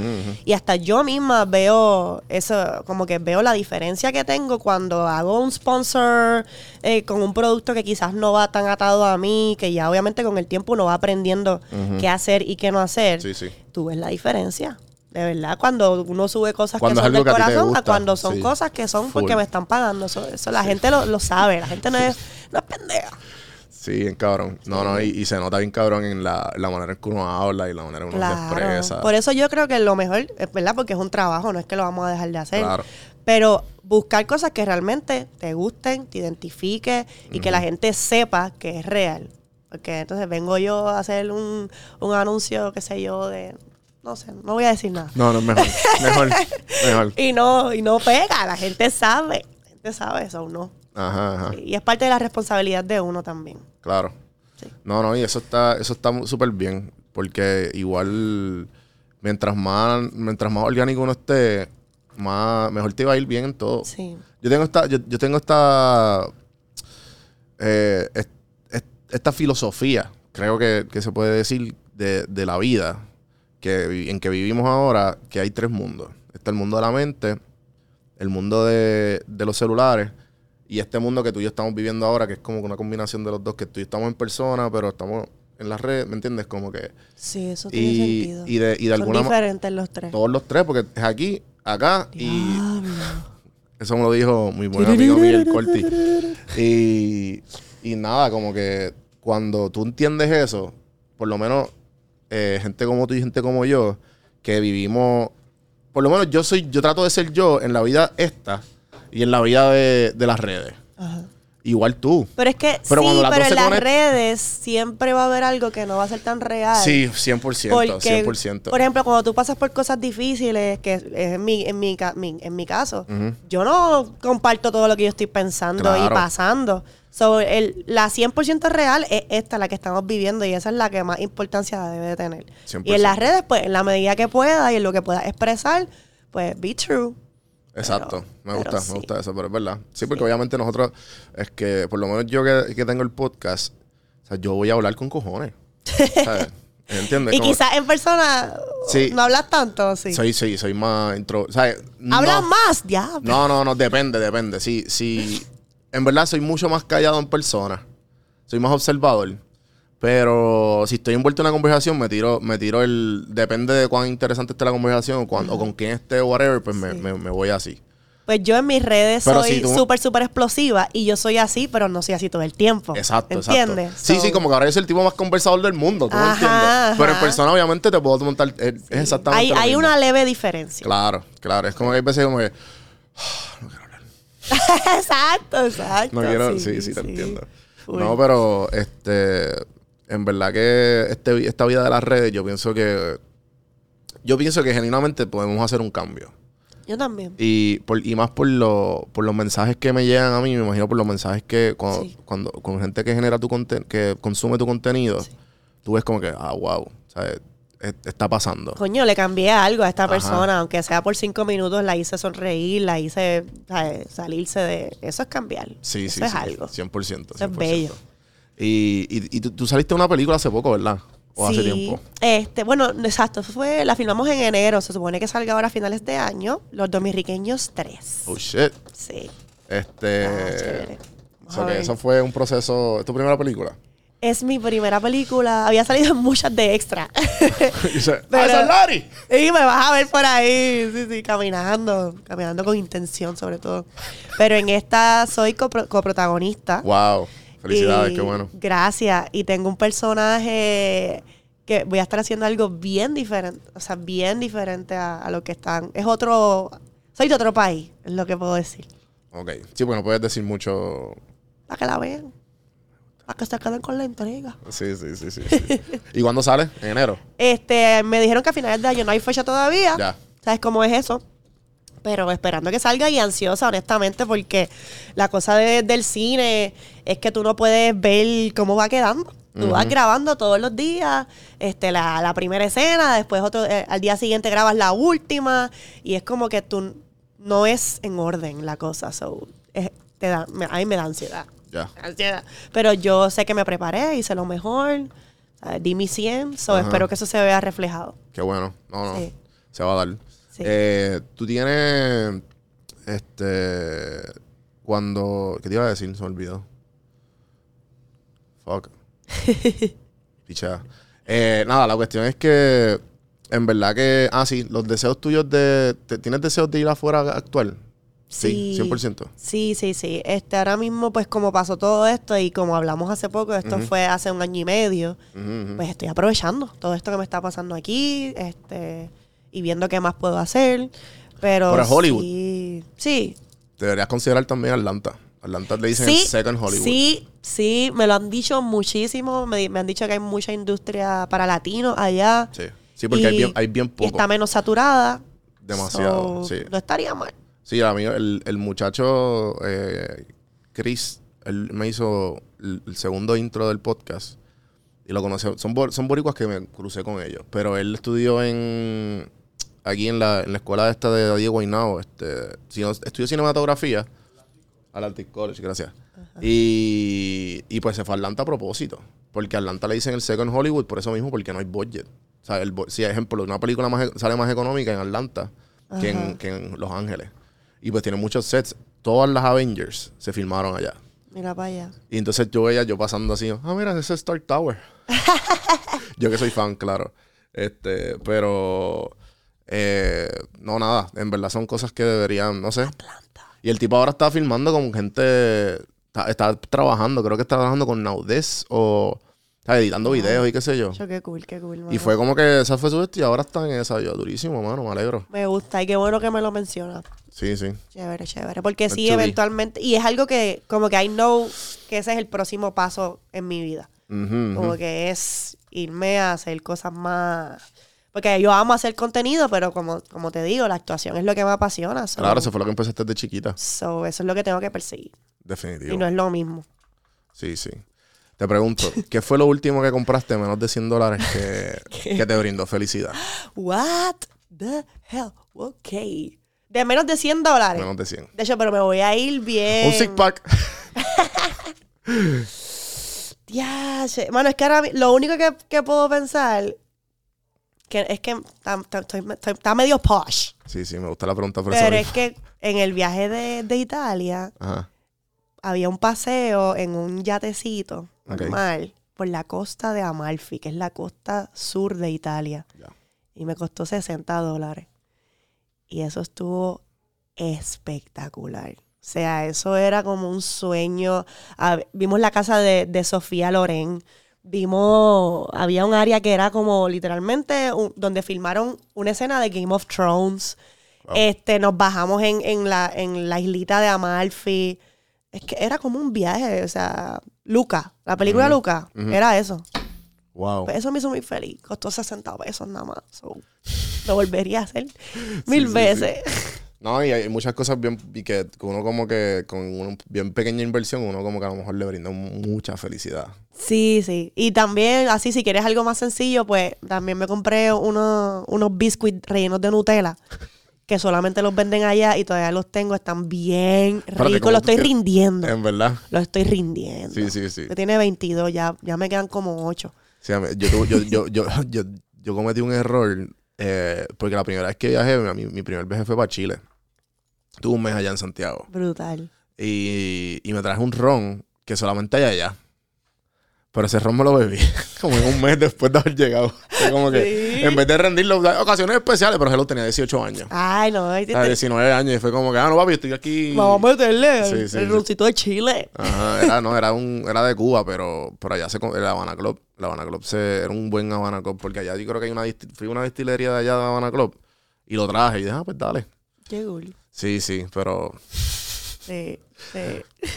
Speaker 9: Y hasta yo misma veo eso, como que veo la diferencia que tengo cuando hago un sponsor eh, con un producto que quizás no va tan atado a mí, que ya obviamente con el tiempo uno va aprendiendo qué hacer y qué no hacer.
Speaker 2: Sí, sí.
Speaker 9: Tú ves la diferencia. De verdad, cuando uno sube cosas
Speaker 2: Cuando
Speaker 9: que son del
Speaker 2: a
Speaker 9: corazón, a cuando son
Speaker 2: sí.
Speaker 9: cosas que son porque
Speaker 2: Full.
Speaker 9: me están pagando. Eso, eso la gente lo, lo sabe. La gente no es, no es pendeja.
Speaker 2: Sí, bien cabrón. No, no, y, y se nota bien cabrón en la, la manera en que uno habla y la manera en que uno se expresa.
Speaker 9: Por eso yo creo que lo mejor, es verdad, porque es un trabajo, no es que lo vamos a dejar de hacer.
Speaker 2: Claro.
Speaker 9: Pero buscar cosas que realmente te gusten, te identifique y que la gente sepa que es real. Porque entonces vengo yo a hacer un, un anuncio, qué sé yo, de. No sé, no voy a decir nada.
Speaker 2: No, no es mejor. mejor. Mejor.
Speaker 9: Y no, y no pega, la gente sabe. La gente sabe eso, no.
Speaker 2: Ajá, ajá.
Speaker 9: Y es parte de la responsabilidad de uno también.
Speaker 2: Claro.
Speaker 9: Sí.
Speaker 2: No, no, y eso está, eso está súper bien. Porque igual, mientras más, mientras más orgánico uno esté, más, mejor te va a ir bien en todo.
Speaker 9: Sí.
Speaker 2: Yo tengo esta, yo, yo tengo esta, eh, es- es- esta filosofía, creo que, que se puede decir, de, de la vida que, en que vivimos ahora, que hay tres mundos. Está el mundo de la mente, el mundo de, de los celulares y este mundo que tú y yo estamos viviendo ahora, que es como una combinación de los dos, que tú y yo estamos en persona, pero estamos en las redes, ¿me entiendes? Como que...
Speaker 9: Sí, eso tiene
Speaker 2: Y,
Speaker 9: sentido.
Speaker 2: y de, y de
Speaker 9: Son
Speaker 2: alguna
Speaker 9: diferentes los tres.
Speaker 2: Todos los tres, porque es aquí, acá y... Eso me lo dijo mi buen amigo Miguel Corti. Y, y nada, como que cuando tú entiendes eso, por lo menos eh, gente como tú y gente como yo, que vivimos, por lo menos yo soy, yo trato de ser yo en la vida esta y en la vida de, de las redes.
Speaker 9: Ajá.
Speaker 2: Igual tú.
Speaker 9: Pero es que
Speaker 2: Pero
Speaker 9: sí,
Speaker 2: cuando las
Speaker 9: pero en las
Speaker 2: conect-
Speaker 9: redes siempre va a haber algo que no va a ser tan real.
Speaker 2: Sí, 100%,
Speaker 9: Porque,
Speaker 2: 100%.
Speaker 9: por ejemplo, cuando tú pasas por cosas difíciles, que es en mi, en mi, en mi caso, yo no comparto todo lo que yo estoy pensando y pasando. So, el, la 100% real es esta, la que estamos viviendo, y esa es la que más importancia debe de tener.
Speaker 2: 100%.
Speaker 9: Y en las redes, pues, en la medida que pueda y en lo que pueda expresar, pues, be true.
Speaker 2: Exacto, me gusta,
Speaker 9: sí.
Speaker 2: me gusta eso, pero es verdad. Sí, porque obviamente nosotros, es que por lo menos yo que, que tengo el podcast, o sea, yo voy a hablar con cojones. ¿sabes? ¿Entiendes?
Speaker 9: Y
Speaker 2: Como-
Speaker 9: quizás en persona
Speaker 2: Sí.
Speaker 9: no hablas tanto, sí.
Speaker 2: Soy, soy, soy más intro. ¿sabes?
Speaker 9: Hablas más, ya.
Speaker 2: No, no, no, depende, depende. Sí, sí. En verdad soy mucho más callado en persona. Soy más observador. Pero si estoy envuelto en una conversación, me tiro, me tiro el. Depende de cuán interesante esté la conversación o, cuán- o con quién esté o whatever, pues me,
Speaker 9: Sí.
Speaker 2: me- me voy así.
Speaker 9: Pues yo en mis redes
Speaker 2: Pero
Speaker 9: soy
Speaker 2: si tú-
Speaker 9: súper, súper explosiva y yo soy así, pero no soy así todo el tiempo.
Speaker 2: Exacto,
Speaker 9: ¿Entiendes?
Speaker 2: exacto. Sí,
Speaker 9: So,
Speaker 2: sí, como que ahora yo soy el tipo más conversador del mundo, ¿tú me
Speaker 9: Ajá,
Speaker 2: entiendes? Pero en persona, obviamente, te puedo montar. Es, es exactamente.
Speaker 9: Hay,
Speaker 2: lo
Speaker 9: hay
Speaker 2: mismo.
Speaker 9: una leve diferencia.
Speaker 2: Claro, claro. Es como que hay veces como que.
Speaker 9: exacto, exacto.
Speaker 2: No quiero, sí, sí, te entiendo. No, pero este, en verdad que este, esta vida de las redes, yo pienso que, yo pienso que genuinamente podemos hacer un cambio.
Speaker 9: Yo también.
Speaker 2: Y, por, y más por, lo, por los mensajes que me llegan a mí, me imagino por los mensajes que cuando,
Speaker 9: Sí.
Speaker 2: cuando con gente que genera tu conten que consume tu contenido,
Speaker 9: Sí.
Speaker 2: tú ves como que, ah, wow, ¿sabes? Es- está pasando.
Speaker 9: Coño, le cambié algo a esta
Speaker 2: Ajá.
Speaker 9: persona, aunque sea por cinco minutos, la hice sonreír, la hice ¿sabes? salirse de... Eso es cambiar.
Speaker 2: Sí,
Speaker 9: Eso
Speaker 2: sí,
Speaker 9: es
Speaker 2: sí.
Speaker 9: algo.
Speaker 2: 100%.
Speaker 9: Eso es
Speaker 2: 100%.
Speaker 9: bello.
Speaker 2: Y, y, y tú, tú saliste de una película hace poco, ¿verdad? O hace
Speaker 9: Sí,
Speaker 2: tiempo.
Speaker 9: Este, bueno, exacto, fue, la filmamos en enero, se supone que salga ahora a finales de año, Los Dominiqueños 3.
Speaker 2: Oh, shit.
Speaker 9: Sí.
Speaker 2: Este.
Speaker 9: Ah,
Speaker 2: o sea que eso fue un proceso. ¿Es tu primera película?
Speaker 9: Es mi primera película. Había salido muchas de extra.
Speaker 2: Dice, ¡Ah,
Speaker 9: y me vas a ver por ahí, sí, sí, caminando. Caminando con intención, sobre todo. Pero en esta soy copro- coprotagonista.
Speaker 2: ¡Wow! Felicidades,
Speaker 9: Y
Speaker 2: qué bueno.
Speaker 9: Gracias. Y tengo un personaje que voy a estar haciendo algo bien diferente. O sea, bien diferente a, a lo que están. Es otro. Soy de otro país, es lo que puedo decir.
Speaker 2: Ok. Sí, porque no puedes decir mucho.
Speaker 9: Para que la vean. Para que se queden con la entrega.
Speaker 2: Sí, sí, sí, sí. sí. ¿Y cuándo sale? En enero.
Speaker 9: Este, me dijeron que a finales de año no hay fecha todavía.
Speaker 2: Ya.
Speaker 9: ¿Sabes cómo es eso? Pero esperando que salga y ansiosa, honestamente, porque la cosa de- del cine es que tú no puedes ver cómo va quedando. Tú vas grabando todos los días este, la, la primera escena, después otro, eh, al día siguiente grabas la última, y es como que tú no es en orden la cosa. So, es- te da, me- a mí me da ansiedad. Ansiedad. Pero yo sé que me preparé, hice lo mejor, ¿sabes? di mi 100, so espero que eso se vea reflejado.
Speaker 2: Qué bueno. No, no.
Speaker 9: Sí.
Speaker 2: Se va a dar.
Speaker 9: Sí.
Speaker 2: Eh, tú tienes. Este. Cuando. ¿Qué te iba a decir? Se me olvidó. Fuck. Pichea. Eh, nada, la cuestión es que. En verdad que. Ah, sí, los deseos tuyos de. te- ¿Tienes deseos de ir afuera a actuar? Sí, 100%.
Speaker 9: Sí, sí, sí. Este, ahora mismo, pues como pasó todo esto y como hablamos hace poco, esto fue hace un año y medio, pues estoy aprovechando todo esto que me está pasando aquí, este, y viendo qué más puedo hacer. Pero
Speaker 2: es Hollywood.
Speaker 9: Sí, sí.
Speaker 2: Deberías considerar también Atlanta. Atlanta le dicen
Speaker 9: sí,
Speaker 2: el second Hollywood.
Speaker 9: Sí, sí, me lo han dicho muchísimo. Me, han dicho que hay mucha industria para latinos allá.
Speaker 2: Sí. Sí, porque hay bien, hay bien
Speaker 9: Y
Speaker 2: poco.
Speaker 9: está menos saturada.
Speaker 2: Demasiado,
Speaker 9: So,
Speaker 2: sí.
Speaker 9: No estaría mal.
Speaker 2: Sí, a mí el, el muchacho eh, Chris, él me hizo el, el segundo intro del podcast y lo conocí. Son, son boricuas que me crucé con ellos, pero él estudió en aquí en la, en la escuela esta de Diego Guaynabo, este, sino- estudió cinematografía Atlantic College, gracias. Y, y pues se fue a Atlanta a propósito, porque Atlanta le dicen el second Hollywood por eso mismo, porque no hay budget. O sea, el, si, ejemplo, una película más, e- sale más económica en Atlanta que en, que en Los Ángeles. Y pues tiene muchos sets. Todas las Avengers se filmaron allá.
Speaker 9: Mira para allá.
Speaker 2: Y entonces yo veía yo pasando así, ah, mira, ese es Stark Tower. yo que soy fan, claro. Este, pero eh, no nada, en verdad son cosas que deberían, no sé. Y el tipo ahora está filmando con gente, está, está trabajando, creo que está trabajando con Naudez o está editando videos y qué sé yo.
Speaker 9: Yo, qué cool, qué cool.
Speaker 2: Y fue como que esa fue su y ahora están en esa. Yo, durísimo, mano, me alegro.
Speaker 9: Me gusta y qué bueno que me lo mencionas.
Speaker 2: Sí, sí.
Speaker 9: Chévere, chévere. Porque sí, eventualmente. Y es algo que, como que I know que ese es el próximo paso en mi vida. Como que es irme a hacer cosas más. Porque yo amo hacer contenido, pero como, como te digo, la actuación es lo que me apasiona. so-
Speaker 2: Claro, eso fue lo que empezaste desde chiquita.
Speaker 9: so, eso es lo que tengo que perseguir.
Speaker 2: Definitivo.
Speaker 9: Y no es lo mismo.
Speaker 2: Sí, sí. Te pregunto, ¿qué fue lo último que compraste menos de 100 dólares que, que te brindó felicidad?
Speaker 9: What the hell? Ok. De menos de 100 dólares.
Speaker 2: Menos de 100.
Speaker 9: De hecho, pero me voy a ir bien.
Speaker 2: Un six pack.
Speaker 9: Ya. Mano, es que ahora lo único que, que puedo pensar que es que está, medio posh.
Speaker 2: Sí, sí, me gusta la pregunta.
Speaker 9: Pero es que en el viaje de, de Italia
Speaker 2: Ajá.
Speaker 9: había un paseo en un yatecito
Speaker 2: Ok.
Speaker 9: normal por la costa de Amalfi, que es la costa sur de Italia. Y me costó 60 dólares. Y eso estuvo espectacular. O sea, eso era como un sueño. Ah, vimos la casa de, de Sofía Loren. Vimos, había un área que era como literalmente un- donde filmaron una escena de Game of Thrones.
Speaker 2: Wow.
Speaker 9: Este, nos bajamos en, en la, en la islita de Amalfi. Es que era como un viaje, o sea, Luca, la película Luca, era eso.
Speaker 2: Wow.
Speaker 9: Pues eso me hizo muy feliz. Costó 60 pesos nada más. So, lo volvería a hacer mil
Speaker 2: sí,
Speaker 9: veces.
Speaker 2: No, y hay muchas cosas bien y que, uno como que con una bien pequeña inversión, uno como que a lo mejor le brinda mucha felicidad.
Speaker 9: Sí, sí. Y también, así, si quieres algo más sencillo, pues también me compré unos, unos biscuits rellenos de Nutella. Que solamente los venden allá y todavía los tengo. Están bien ricos.
Speaker 2: ¿cómo
Speaker 9: Los estoy rindiendo.
Speaker 2: En verdad.
Speaker 9: Los estoy rindiendo.
Speaker 2: Sí, sí, sí.
Speaker 9: Que tiene 22, ya, ya me quedan como 8.
Speaker 2: Sí, yo, yo, yo, yo cometí un error eh, porque la primera vez que viajé, mi, mi primer viaje fue para Chile. Tuve un mes allá en Santiago.
Speaker 9: Brutal.
Speaker 2: Y, y me traje un ron que solamente hay allá. Pero ese ron me lo bebí como en un mes después de haber llegado. Fue como que
Speaker 9: Sí.
Speaker 2: en vez de rendirlo, ocasiones especiales, pero Hello tenía 18 años.
Speaker 9: Ay, no.
Speaker 2: O sea,
Speaker 9: te-
Speaker 2: 19 años y fue como que, ah, no, papi, estoy aquí.
Speaker 9: Vamos a meterle
Speaker 2: Sí,
Speaker 9: el,
Speaker 2: sí,
Speaker 9: el roncito de Chile.
Speaker 2: Ajá, era, no, era, un, era de Cuba, pero por allá se el Habana Club. El Habana Club se, era un buen Habana Club, porque allá yo creo que hay una, fui a una destilería de allá de Habana Club y lo traje y dije, ah, pues dale.
Speaker 9: Qué cool.
Speaker 2: Sí, sí, pero
Speaker 9: Sí, sí.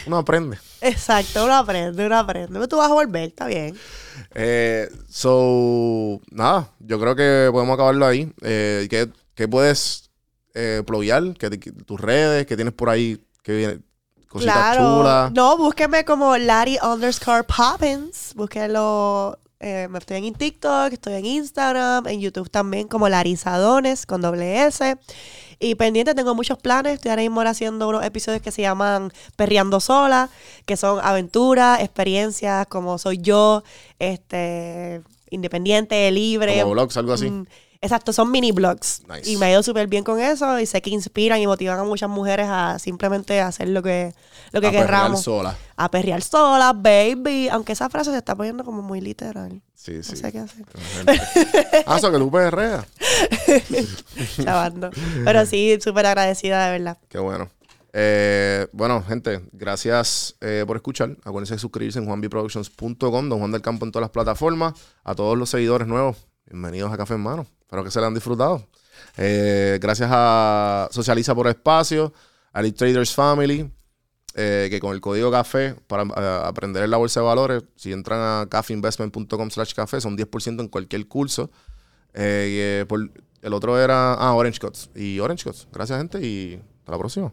Speaker 2: uno aprende.
Speaker 9: Exacto, uno aprende, uno aprende. Pero tú vas a volver, está bien.
Speaker 2: Eh, so, nada, yo creo que podemos acabarlo ahí. Eh, ¿qué, qué puedes eh? ¿Qué, te- tus redes? ¿Qué tienes por ahí? ¿Qué viene? Cositas
Speaker 9: claro.
Speaker 2: chulas.
Speaker 9: No, búsqueme como Larry underscore Poppins. Búsquelo. Eh, me estoy en TikTok, estoy en Instagram, en YouTube también como Larizadones con doble S. Y pendiente tengo muchos planes. Estoy ahora mismo haciendo unos episodios que se llaman Perreando Sola, que son aventuras, experiencias, como soy yo, este, independiente, libre.
Speaker 2: Como vlogs, algo así.
Speaker 9: Mm, Exacto, son mini blogs.
Speaker 2: Nice.
Speaker 9: Y me ha ido súper bien con eso y sé que inspiran y motivan a muchas mujeres a simplemente hacer lo que, lo que
Speaker 2: A perrear
Speaker 9: querramos.
Speaker 2: sola.
Speaker 9: A perrear sola, baby. Aunque esa frase se está poniendo como muy literal.
Speaker 2: Sí, sí.
Speaker 9: No sé qué hacer.
Speaker 2: ah, que tú perreas.
Speaker 9: Chavando. Pero sí, súper agradecida, de verdad.
Speaker 2: Qué bueno. Eh, bueno, gente, gracias eh, por escuchar. Acuérdense de suscribirse en juanbiproductions.com, Don Juan del Campo en todas las plataformas. A todos los seguidores nuevos, bienvenidos a Café en Mano. Espero que se la han disfrutado. Eh, gracias a Socializa por Espacio, a Elite Traders Family, eh, que con el código café para eh, aprender en la bolsa de valores, si entran a cafeinvestment.com slash café, son 10% en cualquier curso. El otro era, ah, Orange Cuts. Y Orange Cuts. Gracias, gente, y hasta la próxima.